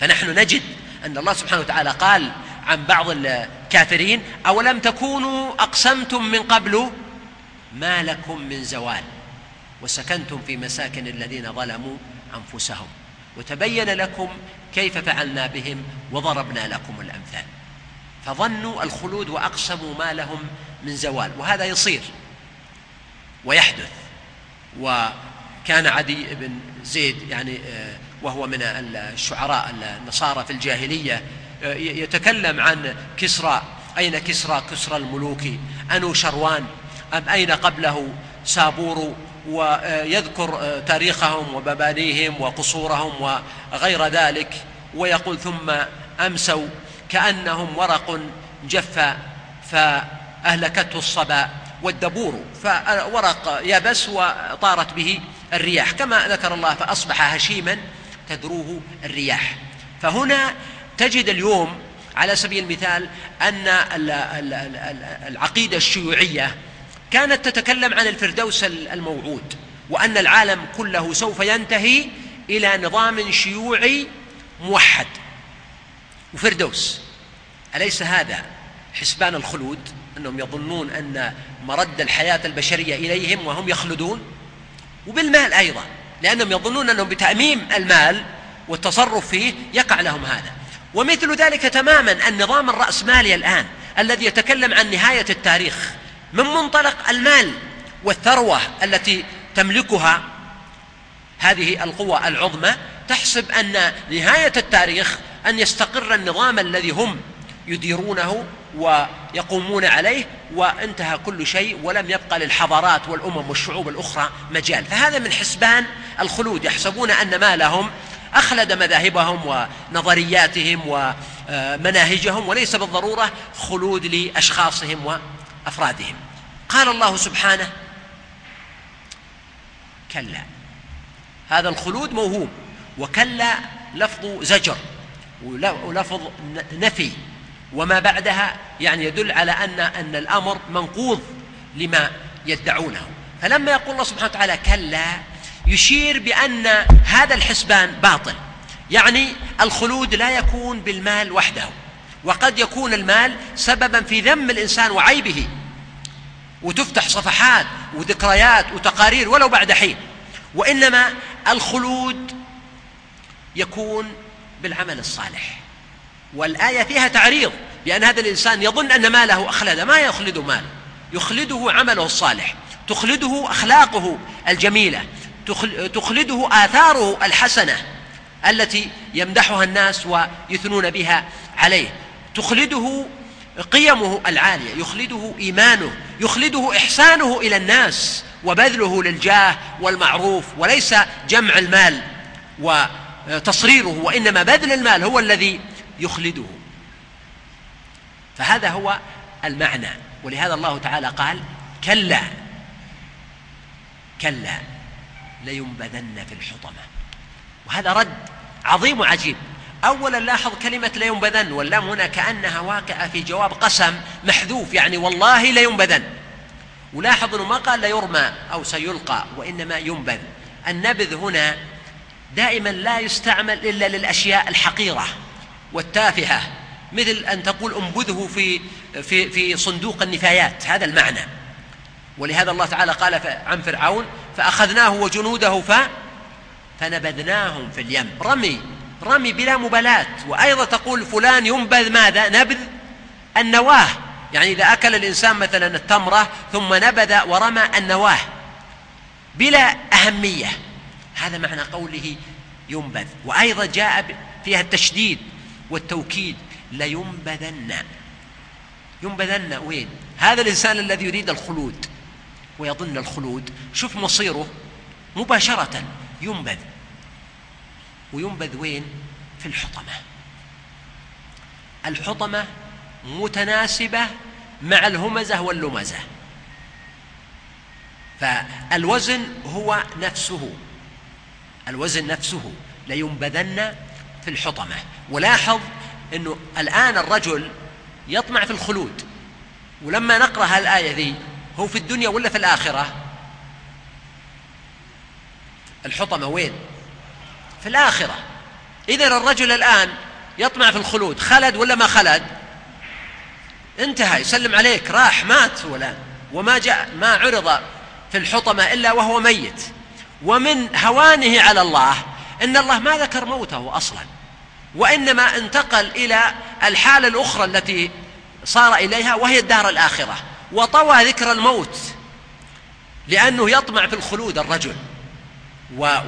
A: فنحن نجد أن الله سبحانه وتعالى قال عن بعض الكافرين أولم تكونوا أقسمتم من قبل ما لكم من زوال وسكنتم في مساكن الذين ظلموا أنفسهم وتبين لكم كيف فعلنا بهم وضربنا لكم الأمثال. فظنوا الخلود وأقسموا ما لهم من زوال وهذا يصير ويحدث. وكان عدي بن زيد يعني آه، وهو من الشعراء النصارى في الجاهلية يتكلم عن كسرى. أين كسرى؟ كسرى الملوك. أنو شروان؟ أم أين قبله؟ سابور. ويذكر تاريخهم ومبانيهم وقصورهم وغير ذلك. ويقول ثم أمسوا. كأنهم ورق جف فأهلكته الصبا والدبور. فورق يبس وطارت به الرياح. كما ذكر الله فأصبح هشيما تذروه الرياح. فهنا تجد اليوم على سبيل المثال أن العقيدة الشيوعية كانت تتكلم عن الفردوس الموعود وأن العالم كله سوف ينتهي إلى نظام شيوعي موحد. وفردوس أليس هذا حسبان الخلود؟ أنهم يظنون أن مرد الحياة البشرية إليهم وهم يخلدون؟ وبالمال أيضا لأنهم يظنون أنهم بتأميم المال والتصرف فيه يقع لهم هذا. ومثل ذلك تماما النظام الرأسمالي الآن الذي يتكلم عن نهاية التاريخ من منطلق المال والثروة التي تملكها هذه القوى العظمى تحسب أن نهاية التاريخ أن يستقر النظام الذي هم يديرونه ويقومون عليه وانتهى كل شيء ولم يبقى للحضارات والأمم والشعوب الأخرى مجال. فهذا من حسبان الخلود. يحسبون أن ما لهم أخلد مذاهبهم ونظرياتهم ومناهجهم وليس بالضرورة خلود لأشخاصهم وأفرادهم. قال الله سبحانه كلا. هذا الخلود موهوم وكلا لفظ زجر ولفظ نفي وما بعدها يعني يدل على أن أن الأمر منقوض لما يدعونه. فلما يقول الله سبحانه وتعالى كلا يشير بأن هذا الحسبان باطل. يعني الخلود لا يكون بالمال وحده. وقد يكون المال سببا في ذم الإنسان وعيبه. وتفتح صفحات وذكريات وتقارير ولو بعد حين. وإنما الخلود يكون بالعمل الصالح. والآية فيها تعريض بأن هذا الإنسان يظن أن ماله أخلد. ما يخلد مال يخلده عمله الصالح. تخلده أخلاقه الجميلة. تخلده آثاره الحسنة التي يمدحها الناس ويثنون بها عليه. تخلده قيمه العالية يخلده إيمانه يخلده إحسانه إلى الناس وبذله للجاه والمعروف وليس جمع المال وتصريره وإنما بذل المال هو الذي يخلده. فهذا هو المعنى ولهذا الله تعالى قال كلا كلا. لينبذن في الحطمة. وهذا رد عظيم وعجيب. اولا لاحظ كلمة لينبذن واللام هنا كأنها واقعة في جواب قسم محذوف يعني والله لينبذن. ولاحظ إنه ما قال ليرمى أو سيلقى وإنما ينبذ. النبذ هنا دائما لا يستعمل إلا للأشياء الحقيرة والتافهة مثل أن تقول انبذه في في في صندوق النفايات هذا المعنى. ولهذا الله تعالى قال عن فرعون فأخذناه وجنوده ف فنبذناهم في اليم. رمي رمي بلا مبالاة. وأيضا تقول فلان ينبذ ماذا؟ نبذ النواة. يعني إذا أكل الإنسان مثلا التمرة ثم نبذ ورمى النواة بلا أهمية. هذا معنى قوله ينبذ. وأيضا جاء فيها التشديد والتوكيد. لينبذن. ينبذن وين؟ هذا الإنسان الذي يريد الخلود. ويظن الخلود. شوف مصيره مباشرة. ينبذ. وينبذ وين؟ في الحطمة. الحطمة متناسبة مع الهمزة واللمزة. فالوزن هو نفسه. الوزن نفسه. لينبذن في الحطمة. ولاحظ أنه الآن الرجل يطمع في الخلود. ولما نقرأ هالآية ذي هو في الدنيا ولا في الآخرة؟ الحطمة وين؟ في الآخرة. إذا الرجل الآن يطمع في الخلود خلد ولا ما خلد؟ انتهى يسلم عليك راح مات ولا وما جاء ما عرض في الحطمة إلا وهو ميت. ومن هوانه على الله إن الله ما ذكر موته أصلا. وإنما انتقل إلى الحالة الأخرى التي صار إليها وهي الدار الآخرة. وطوى ذكر الموت لأنه يطمع في الخلود الرجل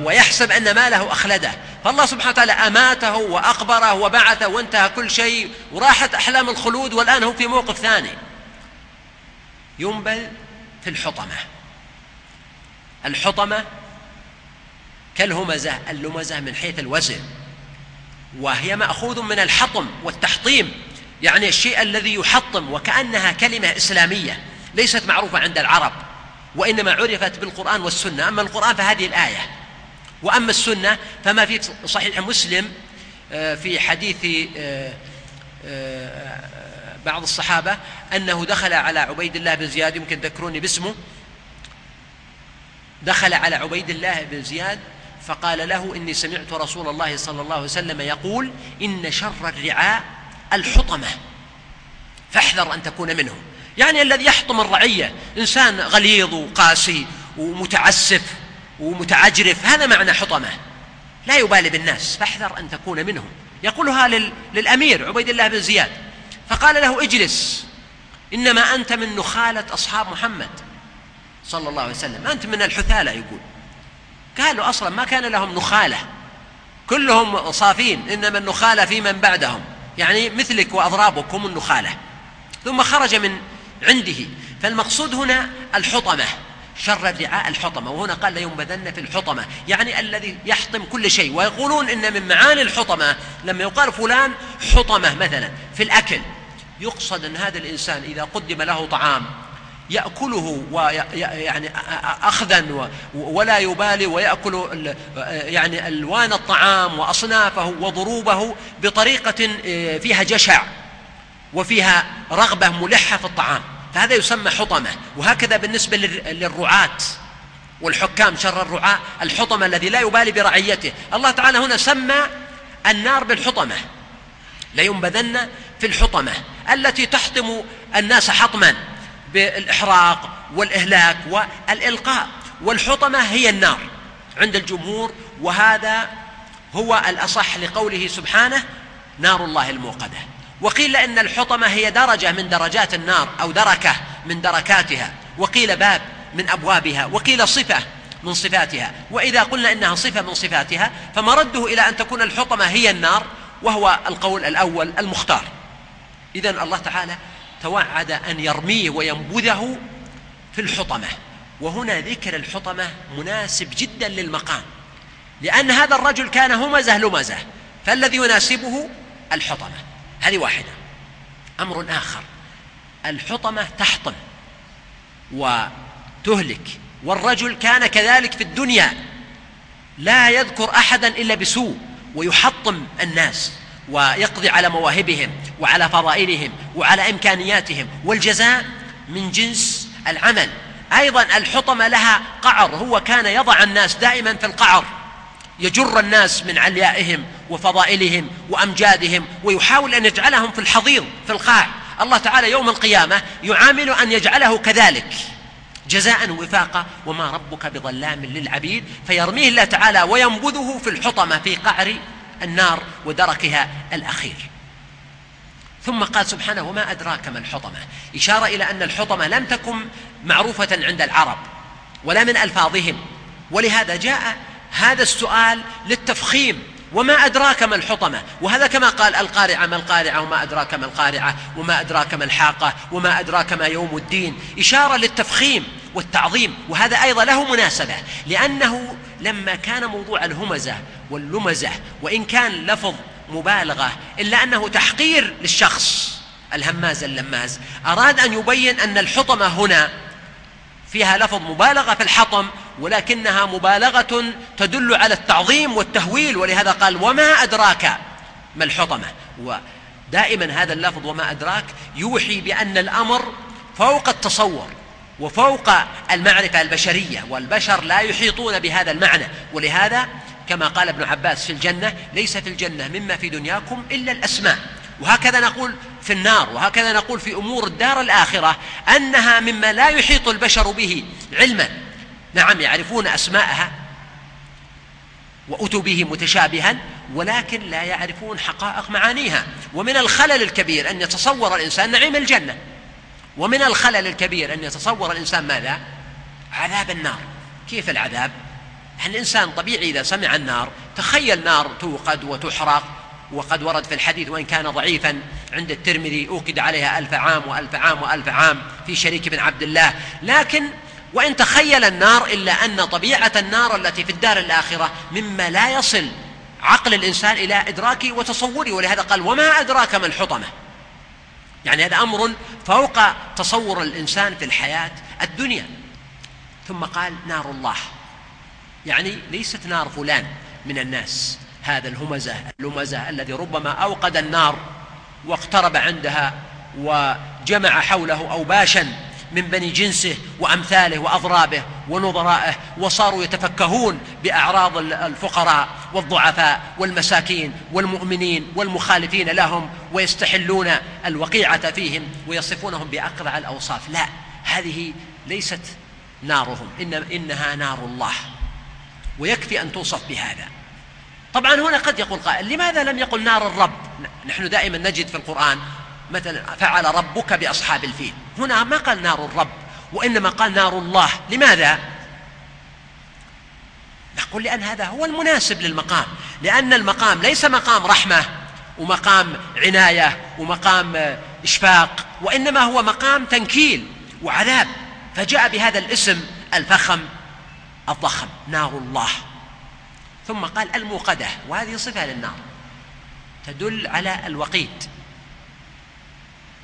A: ويحسب أن ماله أخلده. فالله سبحانه وتعالى أماته وأقبره وبعثه وانتهى كل شيء وراحت أحلام الخلود والآن هو في موقف ثاني. ينبذ في الحطمة. الحطمة كالهمزة اللمزة من حيث الوزن وهي مأخوذ من الحطم والتحطيم. يعني الشيء الذي يحطم وكأنها كلمة إسلامية ليست معروفة عند العرب وإنما عرفت بالقرآن والسنة. أما القرآن فهذه الآية وأما السنة فما في صحيح مسلم آه، في حديث آه، آه، بعض الصحابة أنه دخل على عبيد الله بن زياد يمكن تذكروني باسمه دخل على عبيد الله بن زياد فقال له إني سمعت رسول الله صلى الله عليه وسلم يقول إن شر الرعاء الحطمة. فاحذر أن تكون منهم. يعني الذي يحطم الرعية إنسان غليظ وقاسي ومتعسف ومتعجرف هذا معنى حطمة. لا يبالي بالناس فاحذر أن تكون منهم. يقولها للأمير عبيد الله بن زياد فقال له اجلس إنما أنت من نخالة أصحاب محمد. صلى الله عليه وسلم أنت من الحثالة يقول. قالوا أصلا ما كان لهم نخالة كلهم صافين إنما النخالة في من بعدهم. يعني مثلك وأضرابك هم النخالة. ثم خرج من عنده. فالمقصود هنا الحطمة شر الرعاء الحطمة. وهنا قال لينبذن في الحطمة. يعني الذي يحطم كل شيء. ويقولون إن من معاني الحطمة لما يقال فلان حطمة مثلا في الأكل يقصد أن هذا الإنسان إذا قدم له طعام يأكله ويعني أخذا ولا يبالي ويأكل يعني ألوان الطعام وأصنافه وضروبه بطريقة آه، فيها جشع وفيها رغبة ملحة في الطعام. فهذا يسمى حطمة. وهكذا بالنسبة للرعاة والحكام شر الرعاة الحطمة الذي لا يبالي برعيته. الله تعالى هنا سمى النار بالحطمة. لينبذن في الحطمة التي تحطم الناس حطما. بالإحراق والإهلاك والإلقاء. والحطمة هي النار عند الجمهور وهذا هو الأصح لقوله سبحانه نار الله الموقدة. وقيل إن الحطمة هي درجة من درجات النار أو دركة من دركاتها. وقيل باب من أبوابها وقيل صفة من صفاتها. وإذا قلنا إنها صفة من صفاتها فمرده إلى أن تكون الحطمة هي النار وهو القول الأول المختار. إذا الله تعالى توعد أن يرميه وينبذه في الحطمة. وهنا ذكر الحطمة مناسب جدا للمقام. لأن هذا الرجل كان همزة لمزة فالذي يناسبه الحطمة. هذه واحدة. أمر آخر. الحطمة تحطم وتهلك والرجل كان كذلك في الدنيا. لا يذكر أحدا إلا بسوء ويحطم الناس. ويقضي على مواهبهم وعلى فضائلهم وعلى إمكانياتهم. والجزاء من جنس العمل. أيضا الحطمة لها قعر. هو كان يضع الناس دائما في القعر. يجر الناس من عليائهم وفضائلهم وأمجادهم ويحاول أن يجعلهم في الحضيض في القاع. الله تعالى يوم القيامة يعامل أن يجعله كذلك. جزاء وفاقا وما ربك بظلام للعبيد. فيرميه الله تعالى وينبذه في الحطمة في قعر النار ودركها الأخير. ثم قال سبحانه وما أدراك ما الحطمة؟ إشارة إلى أن الحطمة لم تكن معروفة عند العرب ولا من ألفاظهم. ولهذا جاء هذا السؤال للتفخيم. وما أدراك ما الحطمة؟ وهذا كما قال القارعة ما القارعة؟ وما أدراك ما القارعة؟ وما أدراك ما الحاقة؟ وما أدراك ما يوم الدين؟ إشارة للتفخيم والتعظيم. وهذا أيضا له مناسبة لأنه لما كان موضوع الهمزة واللمزة وإن كان لفظ مبالغة إلا أنه تحقير للشخص الهماز اللماز أراد أن يبين أن الحطمة هنا فيها لفظ مبالغة في الحطم ولكنها مبالغة تدل على التعظيم والتهويل ولهذا قال وما أدراك ما الحطمة؟ ودائما هذا اللفظ وما أدراك يوحي بأن الأمر فوق التصور. وفوق المعرفة البشرية والبشر لا يحيطون بهذا المعنى. ولهذا كما قال ابن عباس في الجنة ليس في الجنة مما في دنياكم إلا الأسماء. وهكذا نقول في النار وهكذا نقول في أمور الدار الآخرة أنها مما لا يحيط البشر به علما. نعم يعرفون أسماءها واتوا به متشابها ولكن لا يعرفون حقائق معانيها. ومن الخلل الكبير أن يتصور الإنسان نعيم الجنة. ومن الخلل الكبير أن يتصور الإنسان ماذا؟ عذاب النار. كيف العذاب؟ الإنسان طبيعي إذا سمع النار تخيل نار توقد وتحرق وقد ورد في الحديث وإن كان ضعيفا عند الترمذي أوقد عليها ألف عام وألف عام وألف عام في شريك بن عبد الله. لكن وإن تخيل النار إلا أن طبيعة النار التي في الدار الآخرة مما لا يصل عقل الإنسان إلى إدراكه وتصوره ولهذا قال وما أدراك ما الحطمة؟ يعني هذا أمر فوق تصور الإنسان في الحياة الدنيا. ثم قال نار الله. يعني ليست نار فلان من الناس. هذا الهمزة اللمزة الذي ربما أوقد النار واقترب عندها وجمع حوله أوباشا من بني جنسه وأمثاله وأضرابه ونظرائه وصاروا يتفكهون بأعراض الفقراء والضعفاء والمساكين والمؤمنين والمخالفين لهم ويستحلون الوقيعة فيهم ويصفونهم بأقرع الأوصاف. لا هذه ليست نارهم إن إنها نار الله ويكفي أن توصف بهذا. طبعا هنا قد يقول قائل لماذا لم يقل نار الرب؟ نحن دائما نجد في القرآن مثلا فعل ربك بأصحاب الفيل. هنا ما قال نار الرب وإنما قال نار الله. لماذا؟ نقول لأن هذا هو المناسب للمقام. لأن المقام ليس مقام رحمة ومقام عناية ومقام إشفاق وإنما هو مقام تنكيل وعذاب. فجاء بهذا الاسم الفخم الضخم نار الله. ثم قال الموقدة وهذه صفة للنار تدل على الوقيد.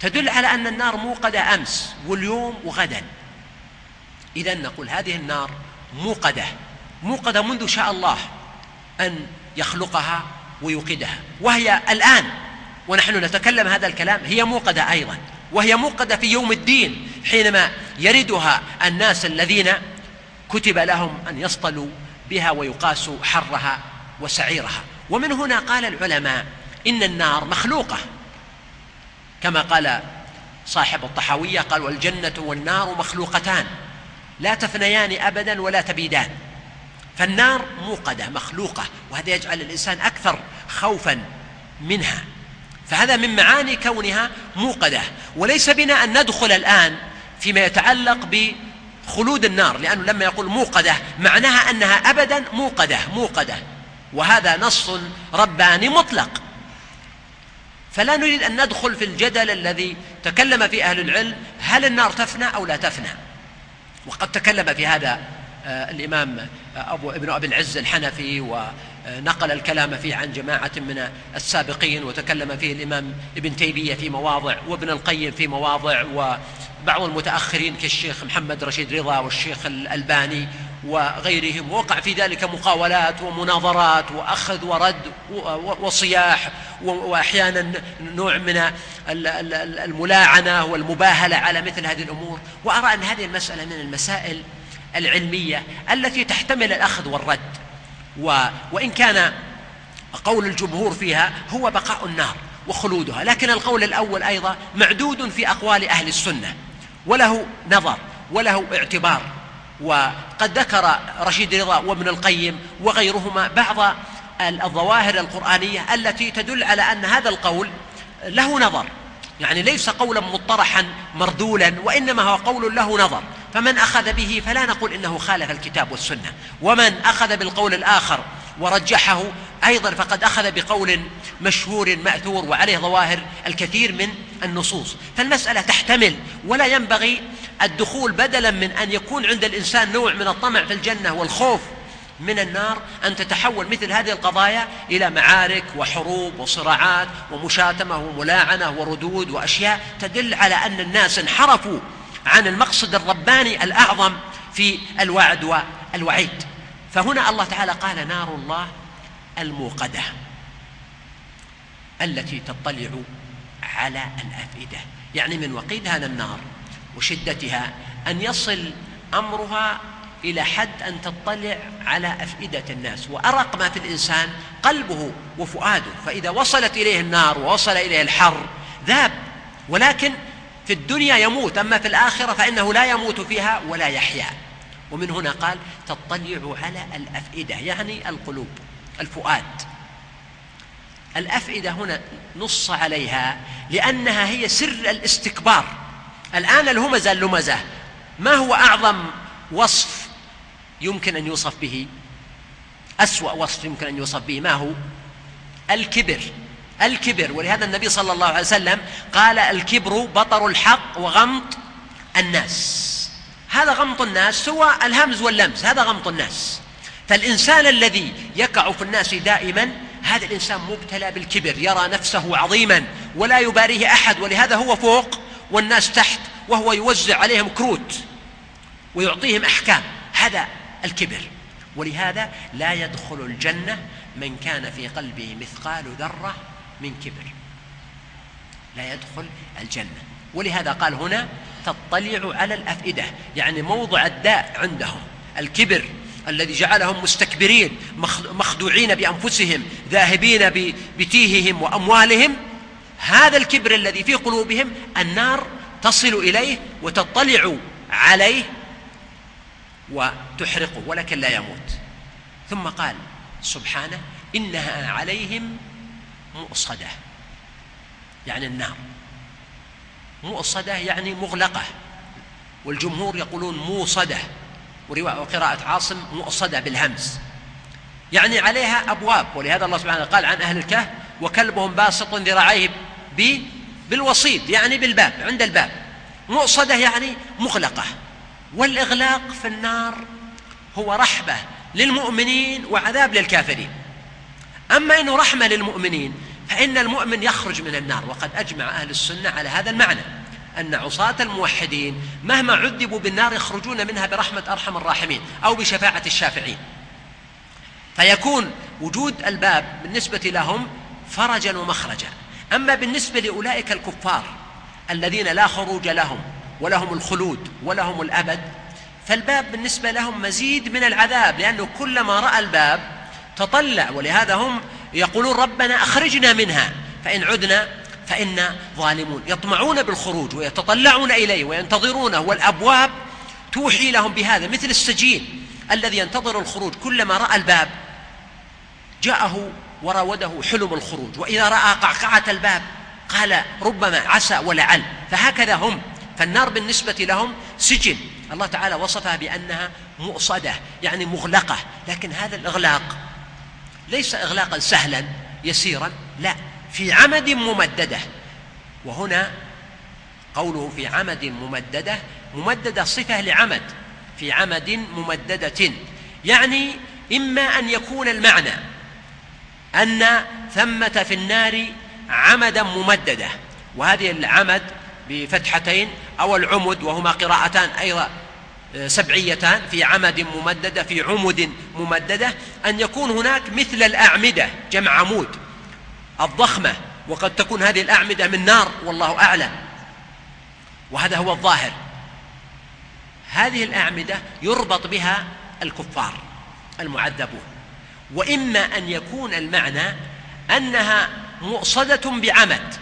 A: تدل على أن النار موقدة أمس واليوم وغدا إذا نقول هذه النار موقدة موقدة منذ شاء الله أن يخلقها ويوقدها. وهي الآن ونحن نتكلم هذا الكلام هي موقدة أيضا. وهي موقدة في يوم الدين حينما يردها الناس الذين كتب لهم أن يصطلوا بها ويقاس حرها وسعيرها. ومن هنا قال العلماء إن النار مخلوقة. كما قال صاحب الطحاوية قال والجنة والنار مخلوقتان لا تفنيان أبدا ولا تبيدان. فالنار موقدة مخلوقة وهذا يجعل الإنسان أكثر خوفا منها. فهذا من معاني كونها موقدة. وليس بنا أن ندخل الآن فيما يتعلق بخلود النار لأنه لما يقول موقدة معناها أنها أبدا موقدة موقدة. وهذا نص رباني مطلق. فلا نريد أن ندخل في الجدل الذي تكلم فيه أهل العلم هل النار تفنى أو لا تفنى؟ وقد تكلم في هذا آه، الإمام أبو ابن أبي العز الحنفي ونقل الكلام فيه عن جماعة من السابقين وتكلم فيه الإمام ابن تيمية في مواضع وابن القيم في مواضع وبعض المتأخرين كالشيخ محمد رشيد رضا والشيخ الألباني وغيرهم. وقع في ذلك مقاولات ومناظرات وأخذ ورد وصياح وأحيانا نوع من الملاعنة والمباهلة على مثل هذه الأمور. وأرى أن هذه المسألة من المسائل العلمية التي تحتمل الأخذ والرد. وإن كان قول الجمهور فيها هو بقاء النار وخلودها. لكن القول الأول أيضا معدود في أقوال أهل السنة. وله نظر وله اعتبار. وقد ذكر رشيد رضا وابن القيم وغيرهما بعض الظواهر القرآنية التي تدل على أن هذا القول له نظر. يعني ليس قولا مطرحا مردولا وإنما هو قول له نظر. فمن أخذ به فلا نقول إنه خالف الكتاب والسنة. ومن أخذ بالقول الآخر ورجحه أيضا فقد أخذ بقول مشهور مأثور وعليه ظواهر الكثير من النصوص. فالمسألة تحتمل ولا ينبغي الدخول بدلا من أن يكون عند الإنسان نوع من الطمع في الجنة والخوف من النار أن تتحول مثل هذه القضايا إلى معارك وحروب وصراعات ومشاتمة وملاعنة وردود وأشياء تدل على أن الناس انحرفوا عن المقصد الرباني الأعظم في الوعد والوعيد. فهنا الله تعالى قال نار الله الموقدة التي تطلع على الأفئدة. يعني من وقيدها للنار وشدتها أن يصل أمرها إلى حد أن تطلع على أفئدة الناس. وأرق ما في الإنسان قلبه وفؤاده. فإذا وصلت إليه النار ووصل إليه الحر ذاب. ولكن في الدنيا يموت. أما في الآخرة فإنه لا يموت فيها ولا يحيا. ومن هنا قال تطلع على الأفئدة يعني القلوب الفؤاد. الأفئدة هنا نص عليها لأنها هي سر الاستكبار. الآن الهمزة اللمزة ما هو أعظم وصف يمكن أن يوصف به؟ أسوأ وصف يمكن أن يوصف به ما هو؟ الكبر. الكبر ولهذا النبي صلى الله عليه وسلم قال الكبر بطر الحق وغمط الناس. هذا غمط الناس هو الهمز واللمز هذا غمط الناس. فالإنسان الذي يقع في الناس دائما هذا الإنسان مبتلى بالكبر يرى نفسه عظيما ولا يباريه أحد ولهذا هو فوق والناس تحت وهو يوزع عليهم كروت ويعطيهم أحكام. هذا الكبر. ولهذا لا يدخل الجنة من كان في قلبه مثقال ذرة من كبر. لا يدخل الجنة. ولهذا قال هنا تطلع على الأفئدة يعني موضع الداء عندهم الكبر الذي جعلهم مستكبرين مخدوعين بأنفسهم ذاهبين بتيههم وأموالهم. هذا الكبر الذي في قلوبهم النار تصل إليه وتطلع عليه وتحرقه ولكن لا يموت. ثم قال سبحانه إنها عليهم مؤصدة يعني النار. مؤصدة يعني مغلقة. والجمهور يقولون موصدة. وقراءة عاصم مؤصدة بالهمز يعني عليها أبواب. ولهذا الله سبحانه قال عن أهل الكهف وكلبهم باسط ذراعيه بالوسيط يعني بالباب عند الباب. مؤصدة يعني مغلقة. والإغلاق في النار هو رحبة للمؤمنين وعذاب للكافرين. أما أنه رحمة للمؤمنين فإن المؤمن يخرج من النار. وقد أجمع أهل السنة على هذا المعنى أن عصاة الموحدين مهما عذبوا بالنار يخرجون منها برحمة أرحم الراحمين أو بشفاعة الشافعين. فيكون وجود الباب بالنسبة لهم فرجا ومخرجا. أما بالنسبة لأولئك الكفار الذين لا خروج لهم ولهم الخلود ولهم الأبد فالباب بالنسبة لهم مزيد من العذاب لأنه كلما رأى الباب تطلع. ولهذا هم يقولون ربنا أخرجنا منها فإن عدنا فإنا ظالمون. يطمعون بالخروج ويتطلعون إليه وينتظرونه والأبواب توحي لهم بهذا مثل السجين الذي ينتظر الخروج. كلما رأى الباب جاءه وراوده حلم الخروج وإذا رأى قعقعة الباب قال ربما عسى ولعل. فهكذا هم فالنار بالنسبة لهم سجن. الله تعالى وصفها بأنها مؤصدة يعني مغلقة لكن هذا الإغلاق ليس إغلاقا سهلا يسيرا لا في عمد ممددة. وهنا قوله في عمد ممددة ممددة صفة لعمد في عمد ممددة. يعني إما أن يكون المعنى أن ثمة في النار عمدا ممددة وهذه العمد بفتحتين أو العمد وهما قراءتان أيضا سبعيتان في عمد ممددة في عمد ممددة أن يكون هناك مثل الأعمدة جمع عمود الضخمة وقد تكون هذه الأعمدة من نار والله أعلم. وهذا هو الظاهر. هذه الأعمدة يربط بها الكفار المعذبون. وإما أن يكون المعنى أنها مؤصدة بعمد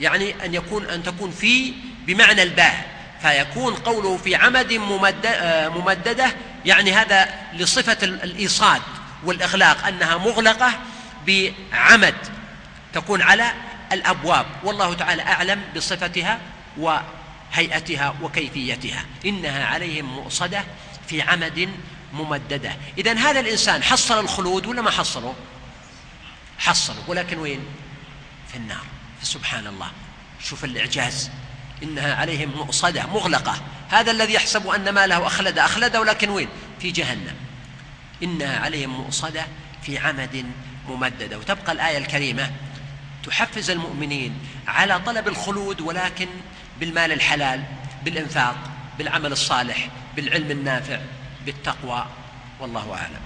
A: يعني أن يكون أن تكون في بمعنى الباء فيكون قوله في عمد ممددة يعني هذا لصفة الإيصاد والإغلاق أنها مغلقة بعمد تكون على الأبواب. والله تعالى أعلم بصفتها وهيئتها وكيفيتها. إنها عليهم مؤصدة في عمد ممددة. إذا هذا الإنسان حصل الخلود ولا ما حصله؟ حصله ولكن وين؟ في النار. فسبحان الله. شوف الإعجاز. إنها عليهم مؤصدة مغلقة. هذا الذي يحسب أن ماله أخلد أخلد ولكن وين؟ في جهنم. إنها عليهم مؤصدة في عمد ممددة. وتبقى الآية الكريمة تحفز المؤمنين على طلب الخلود ولكن بالمال الحلال بالإنفاق بالعمل الصالح بالعلم النافع بالتقوى. والله أعلم.